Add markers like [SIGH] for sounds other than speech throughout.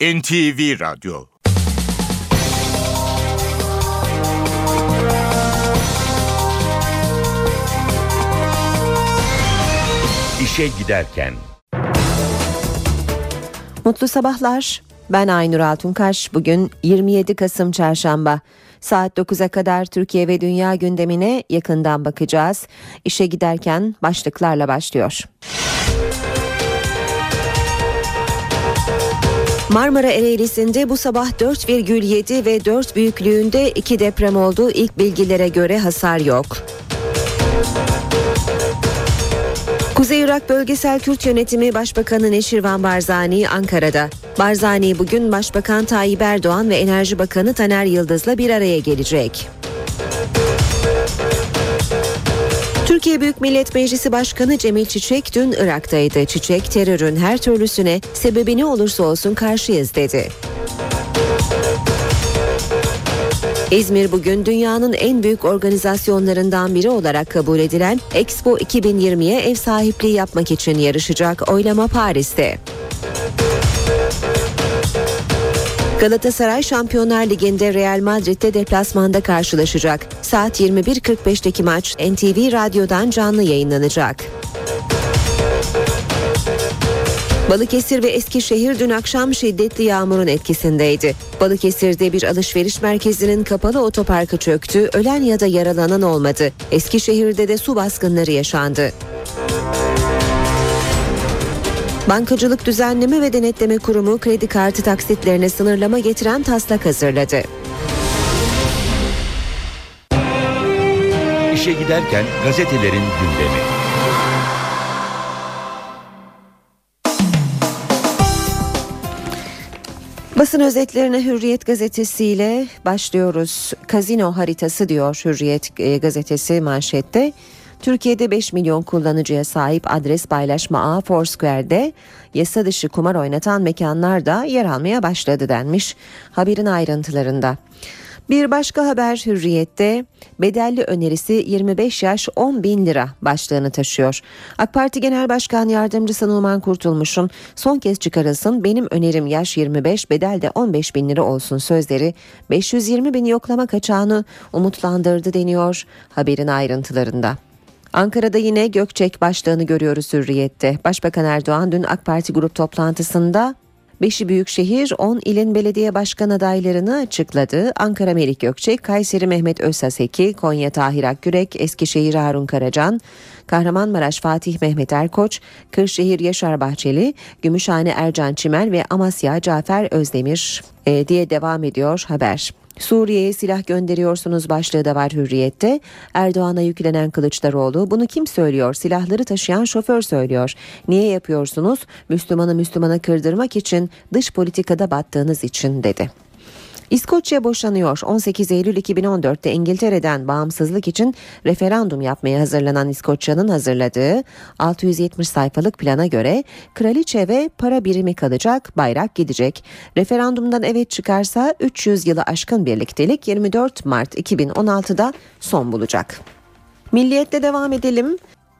NTV Radyo İşe Giderken Mutlu sabahlar. Ben Aynur Altunkaş. Bugün 27 Kasım Çarşamba. Saat 9'a kadar Türkiye ve dünya gündemine yakından bakacağız. İşe giderken başlıklarla başlıyor. Marmara Ereğlisi'nde bu sabah 4,7 ve 4 büyüklüğünde iki deprem oldu. İlk bilgilere göre hasar yok. Kuzey Irak Bölgesel Kürt Yönetimi Başbakanı Neşirvan Barzani Ankara'da. Barzani bugün Başbakan Tayyip Erdoğan ve Enerji Bakanı Taner Yıldız'la bir araya gelecek. Türkiye Büyük Millet Meclisi Başkanı Cemil Çiçek dün Irak'taydı. Çiçek terörün her türlüsüne sebebi ne olursa olsun karşıyız dedi. İzmir bugün dünyanın en büyük organizasyonlarından biri olarak kabul edilen Expo 2020'ye ev sahipliği yapmak için yarışacak oylama Paris'te. Galatasaray Şampiyonlar Ligi'nde Real Madrid'de deplasmanda karşılaşacak. Saat 21.45'teki maç NTV Radyo'dan canlı yayınlanacak. Balıkesir ve Eskişehir dün akşam şiddetli yağmurun etkisindeydi. Balıkesir'de bir alışveriş merkezinin kapalı otoparkı çöktü, ölen ya da yaralanan olmadı. Eskişehir'de de su baskınları yaşandı. Bankacılık Düzenleme ve Denetleme Kurumu kredi kartı taksitlerine sınırlama getiren taslak hazırladı. İşe giderken gazetelerin gündemi. Basın özetlerine Hürriyet gazetesiyle başlıyoruz. Kazino haritası diyor Hürriyet e, gazetesi manşette. Türkiye'de 5 milyon kullanıcıya sahip adres paylaşma ağı Foursquare'de yasa dışı kumar oynatan mekanlar da yer almaya başladı denmiş haberin ayrıntılarında. Bir başka haber Hürriyet'te bedelli önerisi 25 yaş 10 bin lira başlığını taşıyor. AK Parti Genel Başkan Yardımcısı Numan Kurtulmuş'un son kez çıkarılsın benim önerim yaş 25 bedel de 15 bin lira olsun sözleri 520 bin yoklama kaçağını umutlandırdı deniyor haberin ayrıntılarında. Ankara'da yine Gökçek başlığını görüyoruz Hürriyet'te. Başbakan Erdoğan dün AK Parti grup toplantısında Beşi büyükşehir 10 ilin belediye başkan adaylarını açıkladı. Ankara Melik Gökçek, Kayseri Mehmet Özsaseki, Konya Tahir Akgürek, Eskişehir Harun Karacan, Kahramanmaraş Fatih Mehmet Erkoç, Kırşehir Yaşar Bahçeli, Gümüşhane Ercan Çimel ve Amasya Cafer Özdemir e, diye devam ediyor haber. Suriye'ye silah gönderiyorsunuz başlığı da var hürriyette. Erdoğan'a yüklenen Kılıçdaroğlu bunu kim söylüyor? Silahları taşıyan şoför söylüyor. Niye yapıyorsunuz? Müslümanı Müslümana kırdırmak için dış politikada battığınız için dedi. İskoçya boşanıyor. 18 Eylül 2014'te İngiltere'den bağımsızlık için referandum yapmaya hazırlanan İskoçya'nın hazırladığı 670 sayfalık plana göre kraliçe ve para birimi kalacak, bayrak gidecek. Referandumdan evet çıkarsa 300 yılı aşkın birliktelik 24 Mart 2016'da son bulacak. Milliyette devam edelim.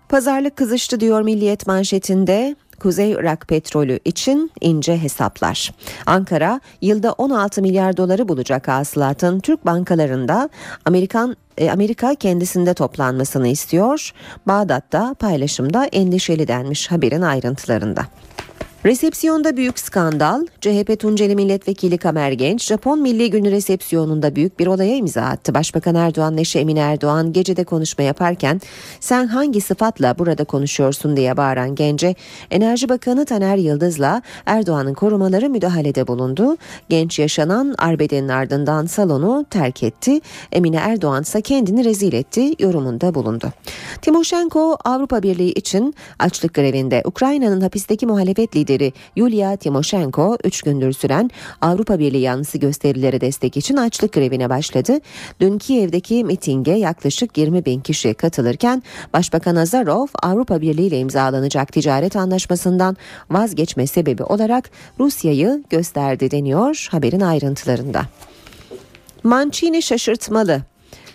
Pazarlık kızıştı diyor Milliyet manşetinde. Kuzey Irak petrolü için ince hesaplar. Ankara yılda 16 milyar doları bulacak hasılatın Türk bankalarında Amerikan e, Amerika kendisinde toplanmasını istiyor. Bağdat'ta paylaşımda endişeli denmiş haberin ayrıntılarında. Resepsiyonda büyük skandal. CHP Tunceli Milletvekili Kamer Genç, Japon Milli Günü resepsiyonunda büyük bir olaya imza attı. Başbakan Erdoğan Neşe Emine Erdoğan gecede konuşma yaparken sen hangi sıfatla burada konuşuyorsun diye bağıran Gence, Enerji Bakanı Taner Yıldız'la Erdoğan'ın korumaları müdahalede bulundu. Genç yaşanan arbedenin ardından salonu terk etti. Emine Erdoğan ise kendini rezil etti yorumunda bulundu. Timoşenko Avrupa Birliği için açlık grevinde Ukrayna'nın hapisteki muhalefet lideri lideri Yulia Timoshenko 3 gündür süren Avrupa Birliği yanlısı gösterilere destek için açlık grevine başladı. Dün Kiev'deki mitinge yaklaşık 20 bin kişi katılırken Başbakan Azarov Avrupa Birliği ile imzalanacak ticaret anlaşmasından vazgeçme sebebi olarak Rusya'yı gösterdi deniyor haberin ayrıntılarında. Mancini şaşırtmalı.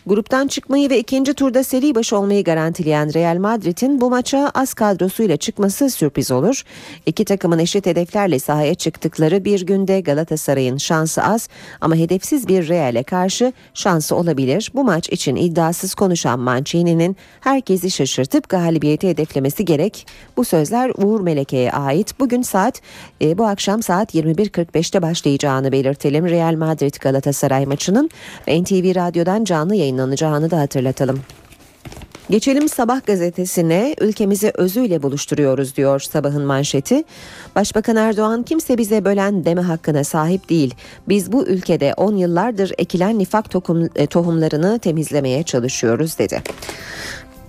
Gruptan çıkmayı ve ikinci turda seri başı olmayı garantileyen Real Madrid'in bu maça az kadrosuyla çıkması sürpriz olur. İki takımın eşit hedeflerle sahaya çıktıkları bir günde Galatasaray'ın şansı az ama hedefsiz bir Real'e karşı şansı olabilir. Bu maç için iddiasız konuşan Mancini'nin herkesi şaşırtıp galibiyeti hedeflemesi gerek. Bu sözler Uğur Meleke'ye ait. Bugün saat e, bu akşam saat 21.45'te başlayacağını belirtelim. Real Madrid Galatasaray maçının NTV Radyo'dan canlı yayınlanacağını da hatırlatalım. Geçelim Sabah gazetesine ülkemizi özüyle buluşturuyoruz diyor sabahın manşeti. Başbakan Erdoğan kimse bize bölen deme hakkına sahip değil. Biz bu ülkede 10 yıllardır ekilen nifak e, tohumlarını temizlemeye çalışıyoruz dedi.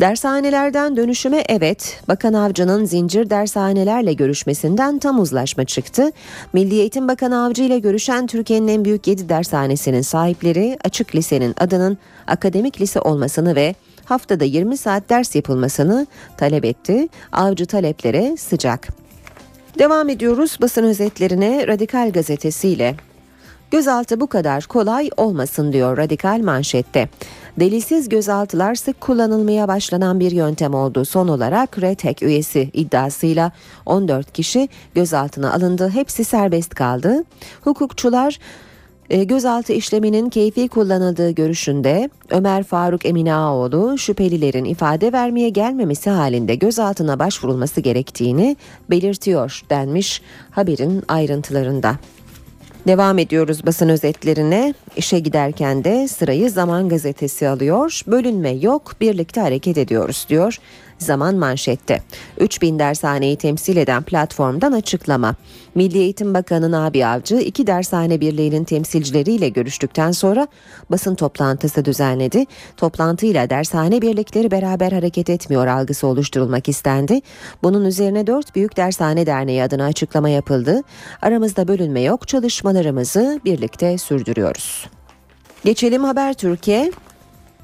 Dershanelerden dönüşüme evet, Bakan Avcı'nın zincir dershanelerle görüşmesinden tam uzlaşma çıktı. Milli Eğitim Bakanı Avcı ile görüşen Türkiye'nin en büyük 7 dershanesinin sahipleri açık lisenin adının akademik lise olmasını ve haftada 20 saat ders yapılmasını talep etti. Avcı taleplere sıcak. Devam ediyoruz basın özetlerine Radikal gazetesiyle. Gözaltı bu kadar kolay olmasın diyor Radikal manşette. Delilsiz gözaltılar sık kullanılmaya başlanan bir yöntem oldu. Son olarak RETEK üyesi iddiasıyla 14 kişi gözaltına alındı. Hepsi serbest kaldı. Hukukçular e, gözaltı işleminin keyfi kullanıldığı görüşünde Ömer Faruk Eminaoğlu şüphelilerin ifade vermeye gelmemesi halinde gözaltına başvurulması gerektiğini belirtiyor denmiş haberin ayrıntılarında. Devam ediyoruz basın özetlerine. İşe giderken de sırayı Zaman Gazetesi alıyor. Bölünme yok, birlikte hareket ediyoruz diyor. Zaman manşette. 3000 dershaneyi temsil eden platformdan açıklama. Milli Eğitim Bakanı Nabi Avcı iki dershane birliğinin temsilcileriyle görüştükten sonra basın toplantısı düzenledi. Toplantıyla dershane birlikleri beraber hareket etmiyor algısı oluşturulmak istendi. Bunun üzerine dört büyük dershane derneği adına açıklama yapıldı. Aramızda bölünme yok çalışmalarımızı birlikte sürdürüyoruz. Geçelim Haber Türkiye.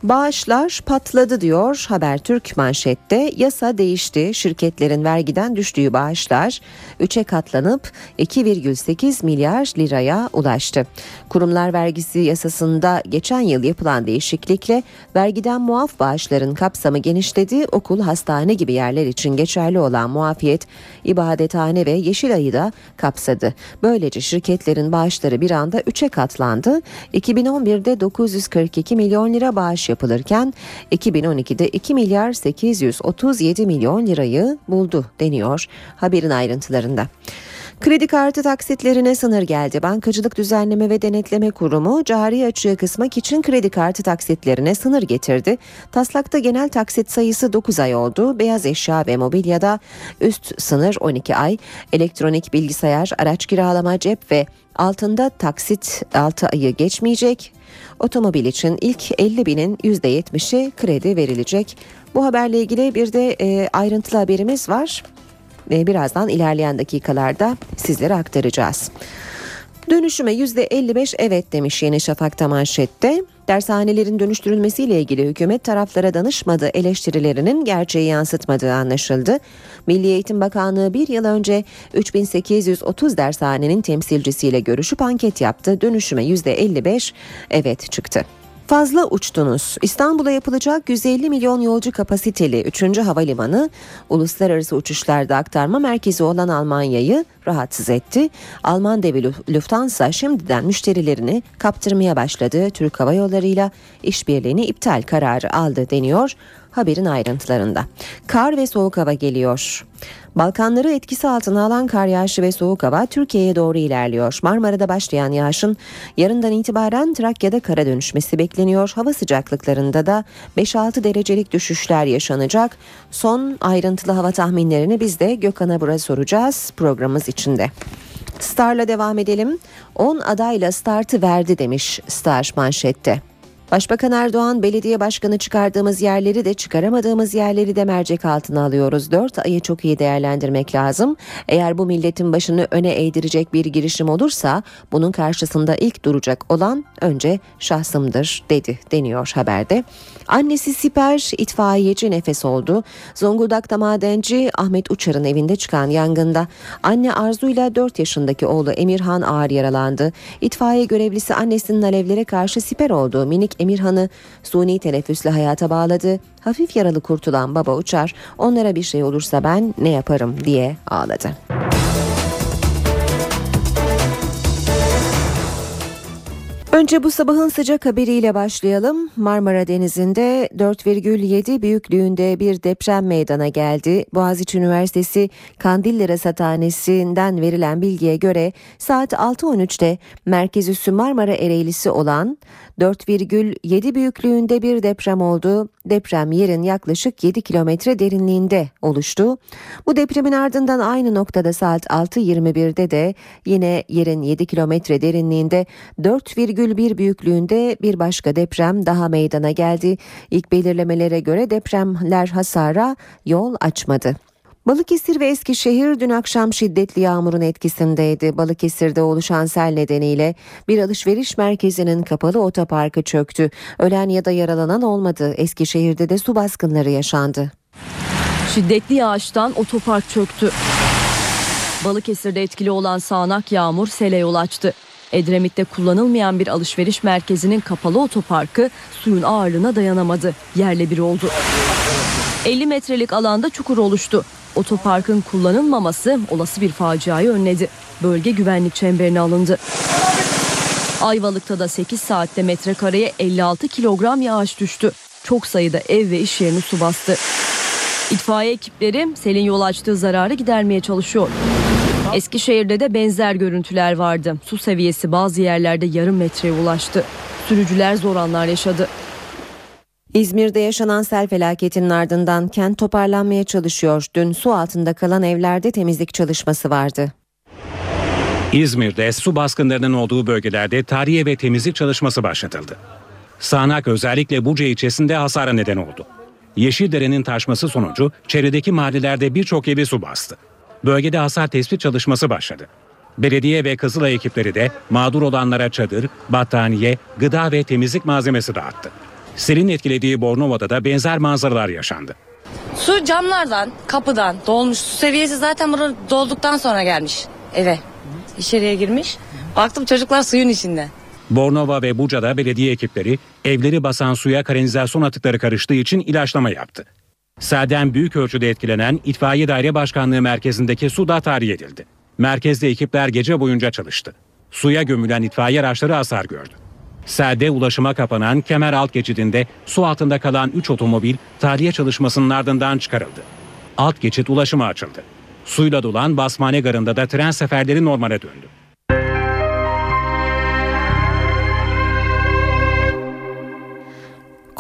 Bağışlar patladı diyor Habertürk manşette. Yasa değişti. Şirketlerin vergiden düştüğü bağışlar 3'e katlanıp 2,8 milyar liraya ulaştı. Kurumlar vergisi yasasında geçen yıl yapılan değişiklikle vergiden muaf bağışların kapsamı genişledi. Okul, hastane gibi yerler için geçerli olan muafiyet, ibadethane ve Yeşilay'ı da kapsadı. Böylece şirketlerin bağışları bir anda 3'e katlandı. 2011'de 942 milyon lira bağış yapılırken 2012'de 2 milyar 837 milyon lirayı buldu deniyor haberin ayrıntılarında. Kredi kartı taksitlerine sınır geldi. Bankacılık Düzenleme ve Denetleme Kurumu cari açığı kısmak için kredi kartı taksitlerine sınır getirdi. Taslakta genel taksit sayısı 9 ay oldu. Beyaz eşya ve mobilyada üst sınır 12 ay. Elektronik bilgisayar, araç kiralama, cep ve altında taksit 6 ayı geçmeyecek. Otomobil için ilk 50 binin %70'i kredi verilecek. Bu haberle ilgili bir de e, ayrıntılı haberimiz var. E, birazdan ilerleyen dakikalarda sizlere aktaracağız. Dönüşüme %55 evet demiş Yeni Şafak'ta manşette. Dershanelerin dönüştürülmesiyle ilgili hükümet taraflara danışmadı eleştirilerinin gerçeği yansıtmadığı anlaşıldı. Milli Eğitim Bakanlığı bir yıl önce 3830 dershanenin temsilcisiyle görüşüp anket yaptı. Dönüşüme %55 evet çıktı. Fazla uçtunuz. İstanbul'a yapılacak 150 milyon yolcu kapasiteli 3. havalimanı uluslararası uçuşlarda aktarma merkezi olan Almanya'yı rahatsız etti. Alman devi Lufthansa şimdiden müşterilerini kaptırmaya başladı. Türk Hava Yolları ile işbirliğini iptal kararı aldı deniyor haberin ayrıntılarında. Kar ve soğuk hava geliyor. Balkanları etkisi altına alan kar yağışı ve soğuk hava Türkiye'ye doğru ilerliyor. Marmara'da başlayan yağışın yarından itibaren Trakya'da kara dönüşmesi bekleniyor. Hava sıcaklıklarında da 5-6 derecelik düşüşler yaşanacak. Son ayrıntılı hava tahminlerini biz de Gökhan'a Bura soracağız programımız içinde. Star'la devam edelim. 10 adayla startı verdi demiş Star manşette. Başbakan Erdoğan belediye başkanı çıkardığımız yerleri de çıkaramadığımız yerleri de mercek altına alıyoruz. Dört ayı çok iyi değerlendirmek lazım. Eğer bu milletin başını öne eğdirecek bir girişim olursa bunun karşısında ilk duracak olan önce şahsımdır dedi deniyor haberde. Annesi Siper itfaiyeci nefes oldu. Zonguldak'ta madenci Ahmet Uçar'ın evinde çıkan yangında anne Arzu ile 4 yaşındaki oğlu Emirhan ağır yaralandı. İtfaiye görevlisi annesinin alevlere karşı siper olduğu minik Emirhan'ı suni teneffüsle hayata bağladı. Hafif yaralı kurtulan baba uçar onlara bir şey olursa ben ne yaparım diye ağladı. Önce bu sabahın sıcak haberiyle başlayalım. Marmara Denizi'nde 4,7 büyüklüğünde bir deprem meydana geldi. Boğaziçi Üniversitesi Kandilli Rasathanesi'nden verilen bilgiye göre saat 6.13'te merkez üssü Marmara Ereğlisi olan 4,7 büyüklüğünde bir deprem oldu. Deprem yerin yaklaşık 7 kilometre derinliğinde oluştu. Bu depremin ardından aynı noktada saat 6.21'de de yine yerin 7 kilometre derinliğinde 4,1 büyüklüğünde bir başka deprem daha meydana geldi. İlk belirlemelere göre depremler hasara yol açmadı. Balıkesir ve Eskişehir dün akşam şiddetli yağmurun etkisindeydi. Balıkesir'de oluşan sel nedeniyle bir alışveriş merkezinin kapalı otoparkı çöktü. Ölen ya da yaralanan olmadı. Eskişehir'de de su baskınları yaşandı. Şiddetli yağıştan otopark çöktü. Balıkesir'de etkili olan sağanak yağmur sele yol açtı. Edremit'te kullanılmayan bir alışveriş merkezinin kapalı otoparkı suyun ağırlığına dayanamadı. Yerle bir oldu. 50 metrelik alanda çukur oluştu. Otoparkın kullanılmaması olası bir faciayı önledi. Bölge güvenlik çemberine alındı. Ayvalık'ta da 8 saatte metrekareye 56 kilogram yağış düştü. Çok sayıda ev ve iş yerini su bastı. İtfaiye ekipleri selin yol açtığı zararı gidermeye çalışıyor. Eskişehir'de de benzer görüntüler vardı. Su seviyesi bazı yerlerde yarım metreye ulaştı. Sürücüler zor anlar yaşadı. İzmir'de yaşanan sel felaketinin ardından kent toparlanmaya çalışıyor. Dün su altında kalan evlerde temizlik çalışması vardı. İzmir'de su baskınlarının olduğu bölgelerde tarihe ve temizlik çalışması başlatıldı. Sağnak özellikle Buca ilçesinde hasara neden oldu. Yeşildere'nin taşması sonucu çevredeki mahallelerde birçok evi su bastı. Bölgede hasar tespit çalışması başladı. Belediye ve Kızılay ekipleri de mağdur olanlara çadır, battaniye, gıda ve temizlik malzemesi dağıttı. Selin etkilediği Bornova'da da benzer manzaralar yaşandı. Su camlardan, kapıdan dolmuş. Su seviyesi zaten burada dolduktan sonra gelmiş eve. İçeriye girmiş. Baktım çocuklar suyun içinde. Bornova ve Buca'da belediye ekipleri evleri basan suya kanalizasyon atıkları karıştığı için ilaçlama yaptı. Selden büyük ölçüde etkilenen İtfaiye Daire Başkanlığı merkezindeki su da tahliye edildi. Merkezde ekipler gece boyunca çalıştı. Suya gömülen itfaiye araçları hasar gördü. Selde ulaşıma kapanan kemer alt geçidinde su altında kalan 3 otomobil tahliye çalışmasının ardından çıkarıldı. Alt geçit ulaşıma açıldı. Suyla dolan Basmane Garı'nda da tren seferleri normale döndü.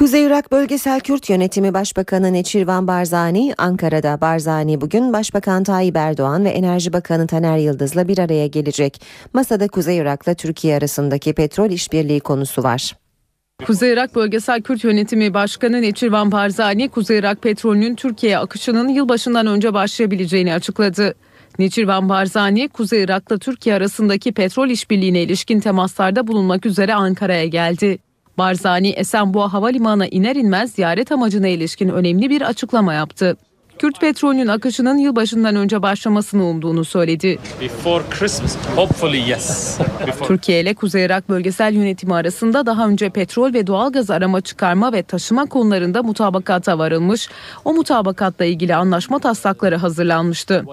Kuzey Irak Bölgesel Kürt Yönetimi Başbakanı Neçirvan Barzani Ankara'da. Barzani bugün Başbakan Tayyip Erdoğan ve Enerji Bakanı Taner Yıldız'la bir araya gelecek. Masada Kuzey Irak'la Türkiye arasındaki petrol işbirliği konusu var. Kuzey Irak Bölgesel Kürt Yönetimi Başkanı Neçirvan Barzani, Kuzey Irak petrolünün Türkiye'ye akışının yılbaşından önce başlayabileceğini açıkladı. Neçirvan Barzani, Kuzey Irak'la Türkiye arasındaki petrol işbirliğine ilişkin temaslarda bulunmak üzere Ankara'ya geldi. Barzani Esenboğa Havalimanı'na iner inmez ziyaret amacına ilişkin önemli bir açıklama yaptı. Kürt petrolünün akışının yılbaşından önce başlamasını umduğunu söyledi. yes. Türkiye ile Kuzey Irak Bölgesel Yönetimi arasında daha önce petrol ve doğalgaz arama çıkarma ve taşıma konularında mutabakata varılmış. O mutabakatla ilgili anlaşma taslakları hazırlanmıştı.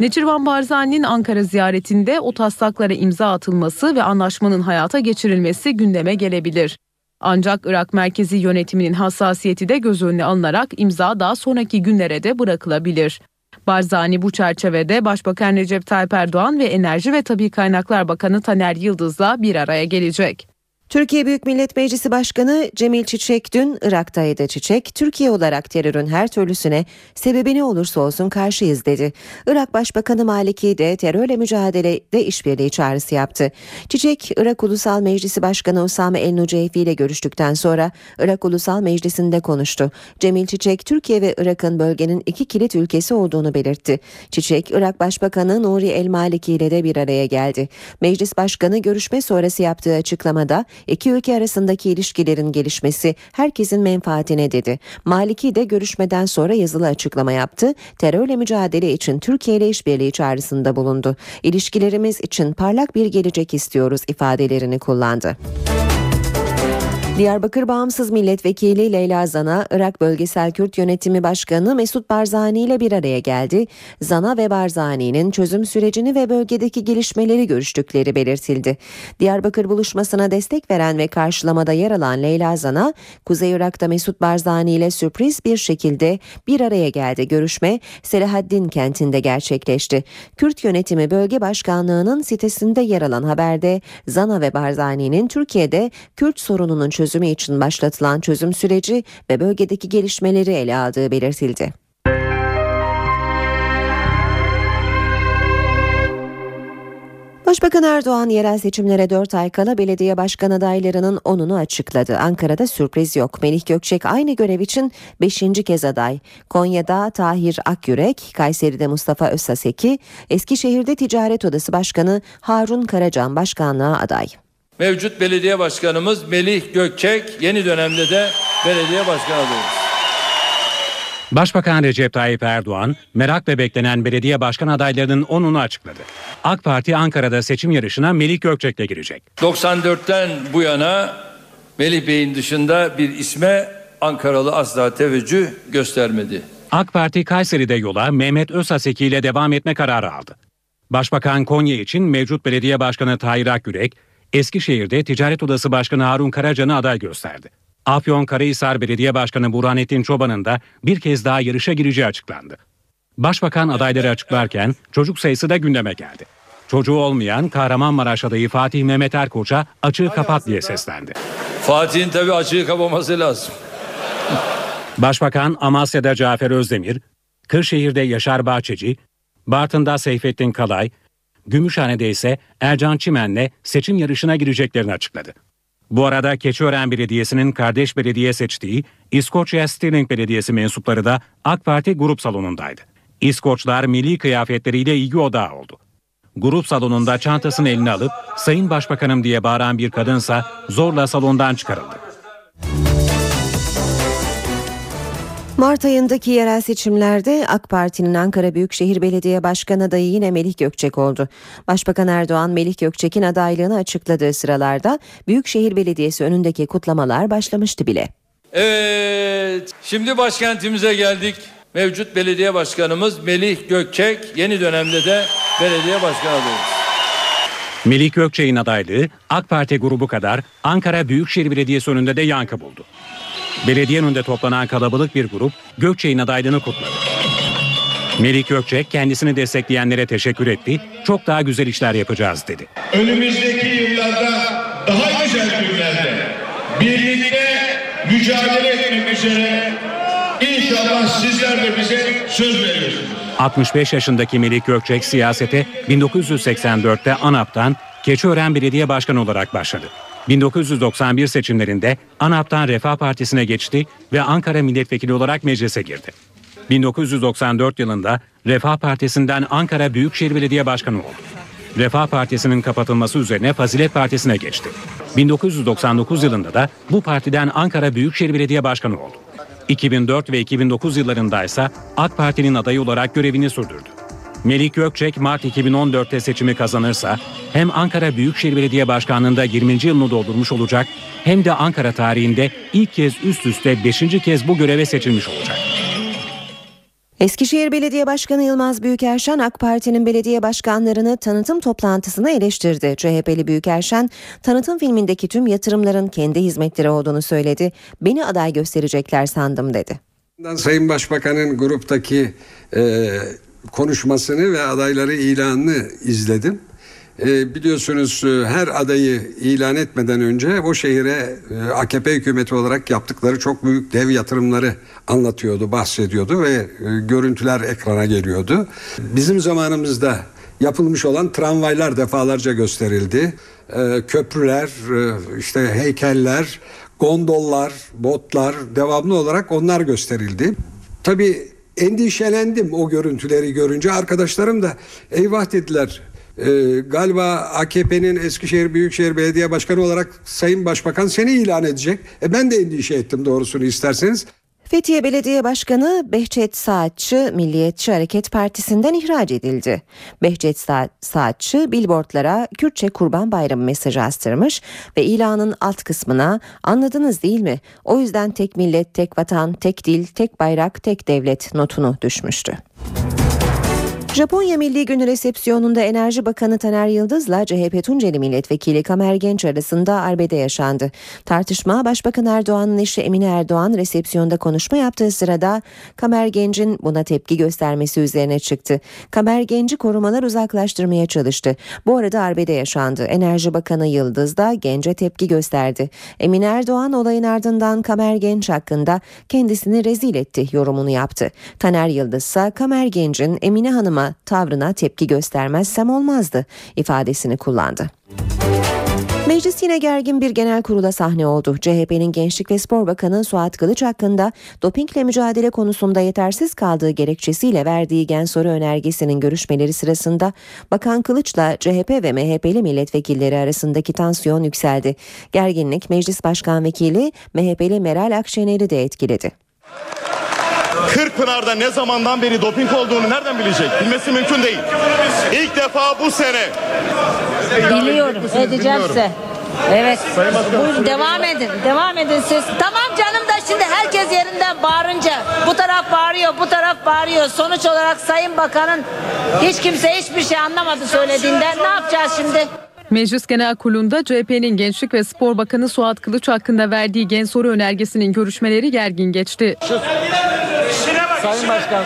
Neçirvan Barzani'nin Ankara ziyaretinde o taslaklara imza atılması ve anlaşmanın hayata geçirilmesi gündeme gelebilir. Ancak Irak merkezi yönetiminin hassasiyeti de göz önüne alınarak imza daha sonraki günlere de bırakılabilir. Barzani bu çerçevede Başbakan Recep Tayyip Erdoğan ve Enerji ve Tabi Kaynaklar Bakanı Taner Yıldız'la bir araya gelecek. Türkiye Büyük Millet Meclisi Başkanı Cemil Çiçek dün Irak'taydı. Çiçek, Türkiye olarak terörün her türlüsüne sebebi ne olursa olsun karşıyız dedi. Irak Başbakanı Maliki de terörle mücadelede işbirliği çağrısı yaptı. Çiçek, Irak Ulusal Meclisi Başkanı Usame El Nuceyfi ile görüştükten sonra Irak Ulusal Meclisi'nde konuştu. Cemil Çiçek, Türkiye ve Irak'ın bölgenin iki kilit ülkesi olduğunu belirtti. Çiçek, Irak Başbakanı Nuri El Maliki ile de bir araya geldi. Meclis Başkanı görüşme sonrası yaptığı açıklamada İki ülke arasındaki ilişkilerin gelişmesi herkesin menfaatine dedi. Maliki de görüşmeden sonra yazılı açıklama yaptı. Terörle mücadele için Türkiye ile işbirliği çağrısında bulundu. İlişkilerimiz için parlak bir gelecek istiyoruz ifadelerini kullandı. Diyarbakır Bağımsız Milletvekili Leyla Zana, Irak Bölgesel Kürt Yönetimi Başkanı Mesut Barzani ile bir araya geldi. Zana ve Barzani'nin çözüm sürecini ve bölgedeki gelişmeleri görüştükleri belirtildi. Diyarbakır buluşmasına destek veren ve karşılamada yer alan Leyla Zana, Kuzey Irak'ta Mesut Barzani ile sürpriz bir şekilde bir araya geldi. Görüşme Selahaddin kentinde gerçekleşti. Kürt Yönetimi Bölge Başkanlığı'nın sitesinde yer alan haberde Zana ve Barzani'nin Türkiye'de Kürt sorununun çözümü için başlatılan çözüm süreci ve bölgedeki gelişmeleri ele aldığı belirtildi. Başbakan Erdoğan yerel seçimlere 4 ay kala belediye başkan adaylarının 10'unu açıkladı. Ankara'da sürpriz yok. Melih Gökçek aynı görev için 5. kez aday. Konya'da Tahir Akyürek, Kayseri'de Mustafa Özsaseki, Eskişehir'de Ticaret Odası Başkanı Harun Karacan başkanlığa aday. Mevcut belediye başkanımız Melih Gökçek yeni dönemde de belediye başkanı adayımız. Başbakan Recep Tayyip Erdoğan, merakla beklenen belediye başkan adaylarının 10'unu açıkladı. AK Parti Ankara'da seçim yarışına Melih Gökçek'le girecek. 94'ten bu yana Melih Bey'in dışında bir isme Ankaralı asla teveccüh göstermedi. AK Parti Kayseri'de yola Mehmet Özaseki ile devam etme kararı aldı. Başbakan Konya için mevcut belediye başkanı Tahir Akgürek, Eskişehir'de Ticaret Odası Başkanı Harun Karacan'ı aday gösterdi. Afyonkarahisar Belediye Başkanı Burhanettin Çoban'ın da bir kez daha yarışa gireceği açıklandı. Başbakan adayları açıklarken çocuk sayısı da gündeme geldi. Çocuğu olmayan Kahramanmaraş adayı Fatih Mehmet Erkoç'a açığı kapat diye seslendi. Fatih'in tabii açığı kapaması lazım. [LAUGHS] Başbakan Amasya'da Cafer Özdemir, Kırşehir'de Yaşar Bahçeci, Bartın'da Seyfettin Kalay, Gümüşhane'de ise Ercan Çimen'le seçim yarışına gireceklerini açıkladı. Bu arada Keçiören Belediyesi'nin kardeş belediye seçtiği İskoçya Stirling Belediyesi mensupları da AK Parti grup salonundaydı. İskoçlar milli kıyafetleriyle ilgi odağı oldu. Grup salonunda çantasını eline alıp Sayın Başbakanım diye bağıran bir kadınsa zorla salondan çıkarıldı. Mart ayındaki yerel seçimlerde AK Parti'nin Ankara Büyükşehir Belediye Başkan adayı yine Melih Gökçek oldu. Başbakan Erdoğan Melih Gökçek'in adaylığını açıkladığı sıralarda Büyükşehir Belediyesi önündeki kutlamalar başlamıştı bile. Evet, şimdi başkentimize geldik. Mevcut belediye başkanımız Melih Gökçek yeni dönemde de belediye başkanı adayımız. Melih Gökçek'in adaylığı AK Parti grubu kadar Ankara Büyükşehir Belediyesi önünde de yankı buldu. Belediye önünde toplanan kalabalık bir grup Gökçek'in adaylığını kutladı. Melih Gökçek kendisini destekleyenlere teşekkür etti, çok daha güzel işler yapacağız dedi. önümüzdeki yıllarda daha güzel günlerde birlikte mücadele etmek üzere inşallah sizler de bize söz veriyorsunuz. 65 yaşındaki Melih Gökçek siyasete 1984'te ANAP'tan Keçiören Belediye Başkanı olarak başladı. 1991 seçimlerinde ANAP'tan Refah Partisi'ne geçti ve Ankara Milletvekili olarak meclise girdi. 1994 yılında Refah Partisi'nden Ankara Büyükşehir Belediye Başkanı oldu. Refah Partisi'nin kapatılması üzerine Fazilet Partisi'ne geçti. 1999 yılında da bu partiden Ankara Büyükşehir Belediye Başkanı oldu. 2004 ve 2009 yıllarında ise AK Parti'nin adayı olarak görevini sürdürdü. Melik Gökçek Mart 2014'te seçimi kazanırsa hem Ankara Büyükşehir Belediye Başkanlığı'nda 20. yılını doldurmuş olacak hem de Ankara tarihinde ilk kez üst üste 5. kez bu göreve seçilmiş olacak. Eskişehir Belediye Başkanı Yılmaz Büyükerşen AK Parti'nin belediye başkanlarını tanıtım toplantısında eleştirdi. CHP'li Büyükerşen tanıtım filmindeki tüm yatırımların kendi hizmetleri olduğunu söyledi. Beni aday gösterecekler sandım dedi. Sayın Başbakan'ın gruptaki e, konuşmasını ve adayları ilanını izledim. E, biliyorsunuz her adayı ilan etmeden önce o şehire e, AKP hükümeti olarak yaptıkları çok büyük dev yatırımları anlatıyordu, bahsediyordu ve e, görüntüler ekrana geliyordu. Bizim zamanımızda yapılmış olan tramvaylar defalarca gösterildi. E, köprüler, e, işte heykeller, gondollar, botlar devamlı olarak onlar gösterildi. Tabii endişelendim o görüntüleri görünce. Arkadaşlarım da eyvah dediler. Ee, galiba AKP'nin Eskişehir Büyükşehir Belediye Başkanı olarak Sayın Başbakan seni ilan edecek. E ben de endişe ettim doğrusunu isterseniz. Fethiye Belediye Başkanı Behçet Saatçı Milliyetçi Hareket Partisi'nden ihraç edildi. Behçet Sa- Saatçı billboardlara Kürtçe Kurban Bayramı mesajı astırmış ve ilanın alt kısmına anladınız değil mi? O yüzden tek millet, tek vatan, tek dil, tek bayrak, tek devlet notunu düşmüştü. Japonya Milli Günü resepsiyonunda Enerji Bakanı Taner Yıldız'la CHP Tunceli Milletvekili Kamer Genç arasında arbede yaşandı. Tartışma Başbakan Erdoğan'ın eşi Emine Erdoğan resepsiyonda konuşma yaptığı sırada Kamer Genç'in buna tepki göstermesi üzerine çıktı. Kamer Genç'i korumalar uzaklaştırmaya çalıştı. Bu arada arbede yaşandı. Enerji Bakanı Yıldız da Genç'e tepki gösterdi. Emine Erdoğan olayın ardından Kamer Genç hakkında kendisini rezil etti yorumunu yaptı. Taner Yıldız ise Kamer Genç'in Emine Hanım'a tavrına tepki göstermezsem olmazdı ifadesini kullandı. Meclis yine gergin bir genel kurula sahne oldu. CHP'nin Gençlik ve Spor Bakanı Suat Kılıç hakkında dopingle mücadele konusunda yetersiz kaldığı gerekçesiyle verdiği gen soru önergesinin görüşmeleri sırasında Bakan Kılıç'la CHP ve MHP'li milletvekilleri arasındaki tansiyon yükseldi. Gerginlik Meclis Başkan Vekili MHP'li Meral Akşener'i de etkiledi. Kırkpınar'da ne zamandan beri doping olduğunu nereden bilecek? Bilmesi mümkün değil. İlk defa bu sene. Biliyorum, edeceğimse. Evet. Buyurun devam edin. Devam edin siz. Tamam canım da şimdi herkes yerinden bağırınca bu taraf bağırıyor, bu taraf bağırıyor. Sonuç olarak Sayın Bakan'ın hiç kimse hiçbir şey anlamadı söylediğinden. Ne yapacağız şimdi? Meclis Genel Kurulu'nda CHP'nin Gençlik ve Spor Bakanı Suat Kılıç hakkında verdiği gen soru önergesinin görüşmeleri gergin geçti. Sayın Başkan.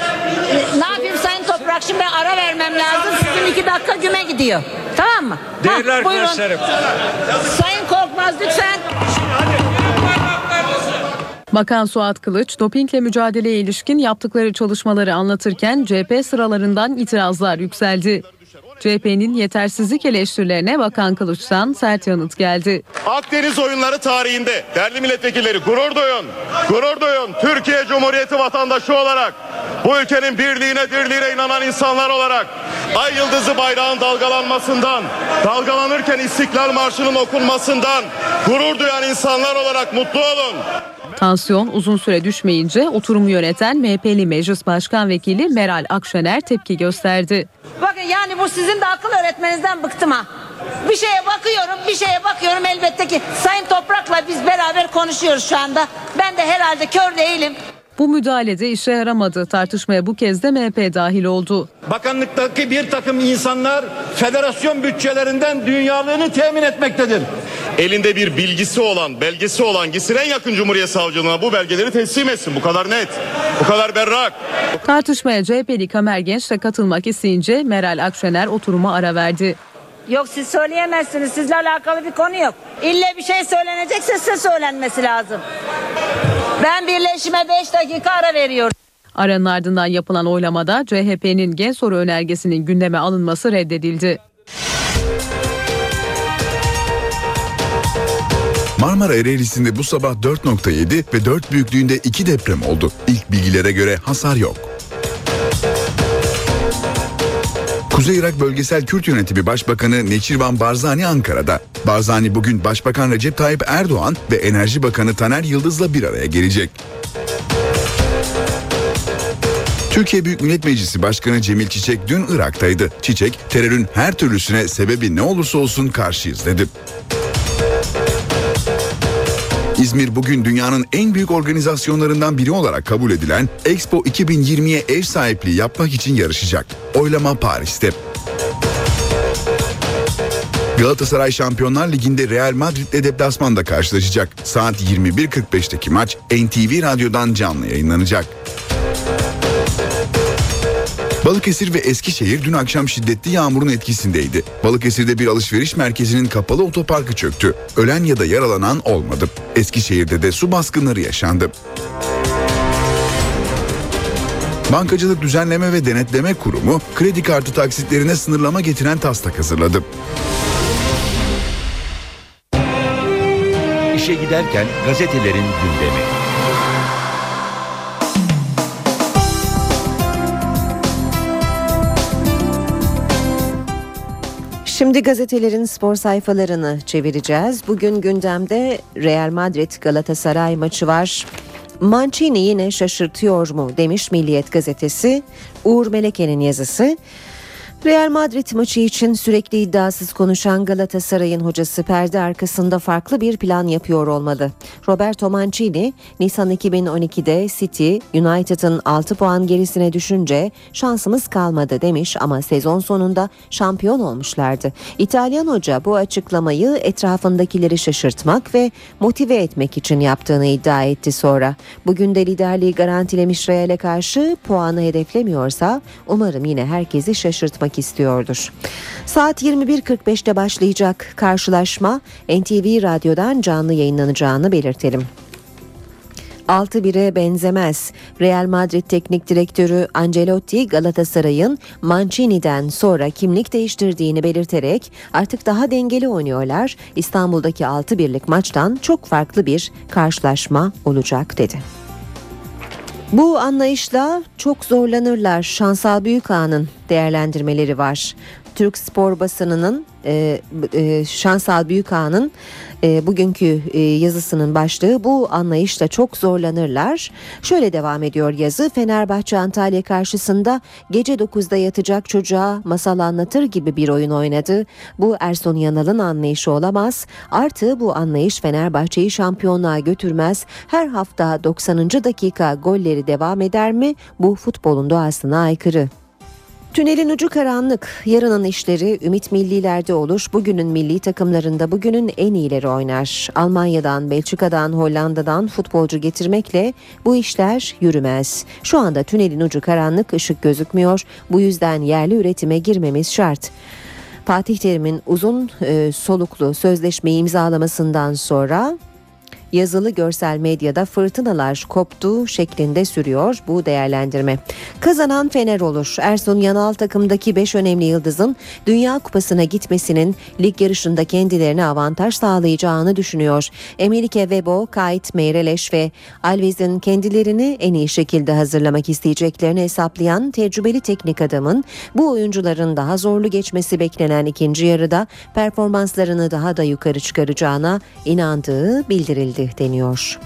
Ne yapayım Sayın Toprak? Şimdi ben ara vermem lazım. Sizin iki dakika güme gidiyor. Tamam mı? Değerli Ha, buyurun. arkadaşlarım. Sayın Korkmaz lütfen. Bakan Suat Kılıç dopingle mücadeleye ilişkin yaptıkları çalışmaları anlatırken CHP sıralarından itirazlar yükseldi. CHP'nin yetersizlik eleştirilerine Bakan Kılıç'tan sert yanıt geldi. Akdeniz oyunları tarihinde değerli milletvekilleri gurur duyun. Gurur duyun. Türkiye Cumhuriyeti vatandaşı olarak bu ülkenin birliğine dirliğine inanan insanlar olarak ay yıldızı bayrağın dalgalanmasından dalgalanırken İstiklal Marşı'nın okunmasından gurur duyan insanlar olarak mutlu olun. Tansiyon uzun süre düşmeyince oturumu yöneten MHP'li Meclis Başkan Vekili Meral Akşener tepki gösterdi. Bakın yani bu sizin de akıl öğretmenizden bıktım ha. Bir şeye bakıyorum, bir şeye bakıyorum elbette ki Sayın Toprak'la biz beraber konuşuyoruz şu anda. Ben de herhalde kör değilim. Bu müdahalede işe yaramadı. Tartışmaya bu kez de MHP dahil oldu. Bakanlıktaki bir takım insanlar federasyon bütçelerinden dünyalığını temin etmektedir. Elinde bir bilgisi olan, belgesi olan gitsin en yakın Cumhuriyet Savcılığına bu belgeleri teslim etsin. Bu kadar net, bu kadar berrak. Tartışmaya CHP'li Kamer Genç de katılmak isteyince Meral Akşener oturuma ara verdi. Yok siz söyleyemezsiniz. Sizle alakalı bir konu yok. İlle bir şey söylenecekse size söylenmesi lazım. Ben birleşime 5 dakika ara veriyorum. Aranın ardından yapılan oylamada CHP'nin gen soru önergesinin gündeme alınması reddedildi. Marmara Ereğlisi'nde bu sabah 4.7 ve 4 büyüklüğünde 2 deprem oldu. İlk bilgilere göre hasar yok. Kuzey Irak Bölgesel Kürt Yönetimi Başbakanı Neçirvan Barzani Ankara'da. Barzani bugün Başbakan Recep Tayyip Erdoğan ve Enerji Bakanı Taner Yıldız'la bir araya gelecek. Türkiye Büyük Millet Meclisi Başkanı Cemil Çiçek dün Irak'taydı. Çiçek, terörün her türlüsüne sebebi ne olursa olsun karşıyız dedi. İzmir bugün dünyanın en büyük organizasyonlarından biri olarak kabul edilen Expo 2020'ye ev sahipliği yapmak için yarışacak. Oylama Paris'te. Galatasaray Şampiyonlar Ligi'nde Real Madrid'le deplasmanda karşılaşacak. Saat 21.45'teki maç NTV Radyo'dan canlı yayınlanacak. Balıkesir ve Eskişehir dün akşam şiddetli yağmurun etkisindeydi. Balıkesir'de bir alışveriş merkezinin kapalı otoparkı çöktü. Ölen ya da yaralanan olmadı. Eskişehir'de de su baskınları yaşandı. Bankacılık Düzenleme ve Denetleme Kurumu kredi kartı taksitlerine sınırlama getiren taslak hazırladı. İşe giderken gazetelerin gündemi. Şimdi gazetelerin spor sayfalarını çevireceğiz. Bugün gündemde Real Madrid Galatasaray maçı var. Mancini yine şaşırtıyor mu demiş Milliyet gazetesi. Uğur Meleke'nin yazısı. Real Madrid maçı için sürekli iddiasız konuşan Galatasaray'ın hocası perde arkasında farklı bir plan yapıyor olmalı. Roberto Mancini, Nisan 2012'de City, United'ın 6 puan gerisine düşünce şansımız kalmadı demiş ama sezon sonunda şampiyon olmuşlardı. İtalyan hoca bu açıklamayı etrafındakileri şaşırtmak ve motive etmek için yaptığını iddia etti sonra. Bugün de liderliği garantilemiş Real'e karşı puanı hedeflemiyorsa umarım yine herkesi şaşırtmak istiyordur. Saat 21.45'te başlayacak karşılaşma NTV Radyo'dan canlı yayınlanacağını belirtelim. 6-1'e benzemez. Real Madrid Teknik Direktörü Ancelotti Galatasaray'ın Mancini'den sonra kimlik değiştirdiğini belirterek artık daha dengeli oynuyorlar. İstanbul'daki 6-1'lik maçtan çok farklı bir karşılaşma olacak dedi. Bu anlayışla çok zorlanırlar. Şansal Büyükağa'nın değerlendirmeleri var. Türk spor basınının e, e, Şansal Büyükağa'nın e, bugünkü e, yazısının başlığı bu anlayışla çok zorlanırlar. Şöyle devam ediyor yazı. Fenerbahçe Antalya karşısında gece 9'da yatacak çocuğa masal anlatır gibi bir oyun oynadı. Bu Erson Yanal'ın anlayışı olamaz. Artı bu anlayış Fenerbahçe'yi şampiyonluğa götürmez. Her hafta 90. dakika golleri devam eder mi? Bu futbolun doğasına aykırı. Tünelin ucu karanlık. Yarının işleri Ümit Milliler'de olur. Bugünün milli takımlarında bugünün en iyileri oynar. Almanya'dan, Belçika'dan, Hollanda'dan futbolcu getirmekle bu işler yürümez. Şu anda tünelin ucu karanlık, ışık gözükmüyor. Bu yüzden yerli üretime girmemiz şart. Fatih Terim'in uzun e, soluklu sözleşmeyi imzalamasından sonra yazılı görsel medyada fırtınalar koptu şeklinde sürüyor bu değerlendirme. Kazanan Fener olur. Ersun Yanal takımdaki 5 önemli yıldızın Dünya Kupası'na gitmesinin lig yarışında kendilerine avantaj sağlayacağını düşünüyor. Emelike Webo, Kait Meyreleş ve Alviz'in kendilerini en iyi şekilde hazırlamak isteyeceklerini hesaplayan tecrübeli teknik adamın bu oyuncuların daha zorlu geçmesi beklenen ikinci yarıda performanslarını daha da yukarı çıkaracağına inandığı bildirildi deniyor.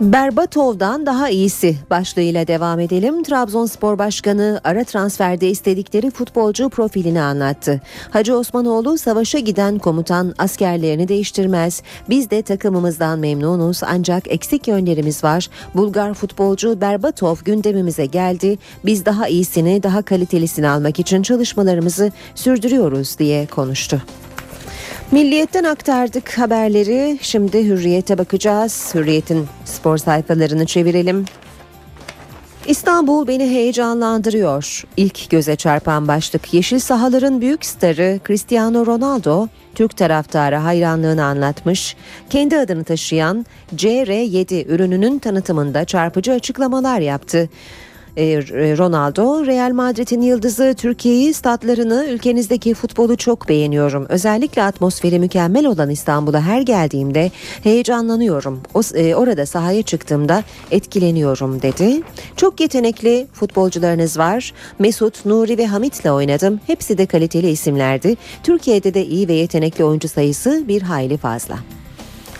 Berbatov'dan daha iyisi başlığıyla devam edelim. Trabzonspor Başkanı ara transferde istedikleri futbolcu profilini anlattı. Hacı Osmanoğlu savaşa giden komutan askerlerini değiştirmez. Biz de takımımızdan memnunuz ancak eksik yönlerimiz var. Bulgar futbolcu Berbatov gündemimize geldi. Biz daha iyisini, daha kalitelisini almak için çalışmalarımızı sürdürüyoruz diye konuştu. Milliyetten aktardık haberleri. Şimdi Hürriyet'e bakacağız. Hürriyet'in spor sayfalarını çevirelim. İstanbul beni heyecanlandırıyor. İlk göze çarpan başlık yeşil sahaların büyük starı Cristiano Ronaldo Türk taraftarı hayranlığını anlatmış. Kendi adını taşıyan CR7 ürününün tanıtımında çarpıcı açıklamalar yaptı. Ronaldo, Real Madrid'in yıldızı Türkiye'yi, statlarını, ülkenizdeki futbolu çok beğeniyorum. Özellikle atmosferi mükemmel olan İstanbul'a her geldiğimde heyecanlanıyorum. O, e, orada sahaya çıktığımda etkileniyorum dedi. Çok yetenekli futbolcularınız var. Mesut, Nuri ve Hamit'le oynadım. Hepsi de kaliteli isimlerdi. Türkiye'de de iyi ve yetenekli oyuncu sayısı bir hayli fazla.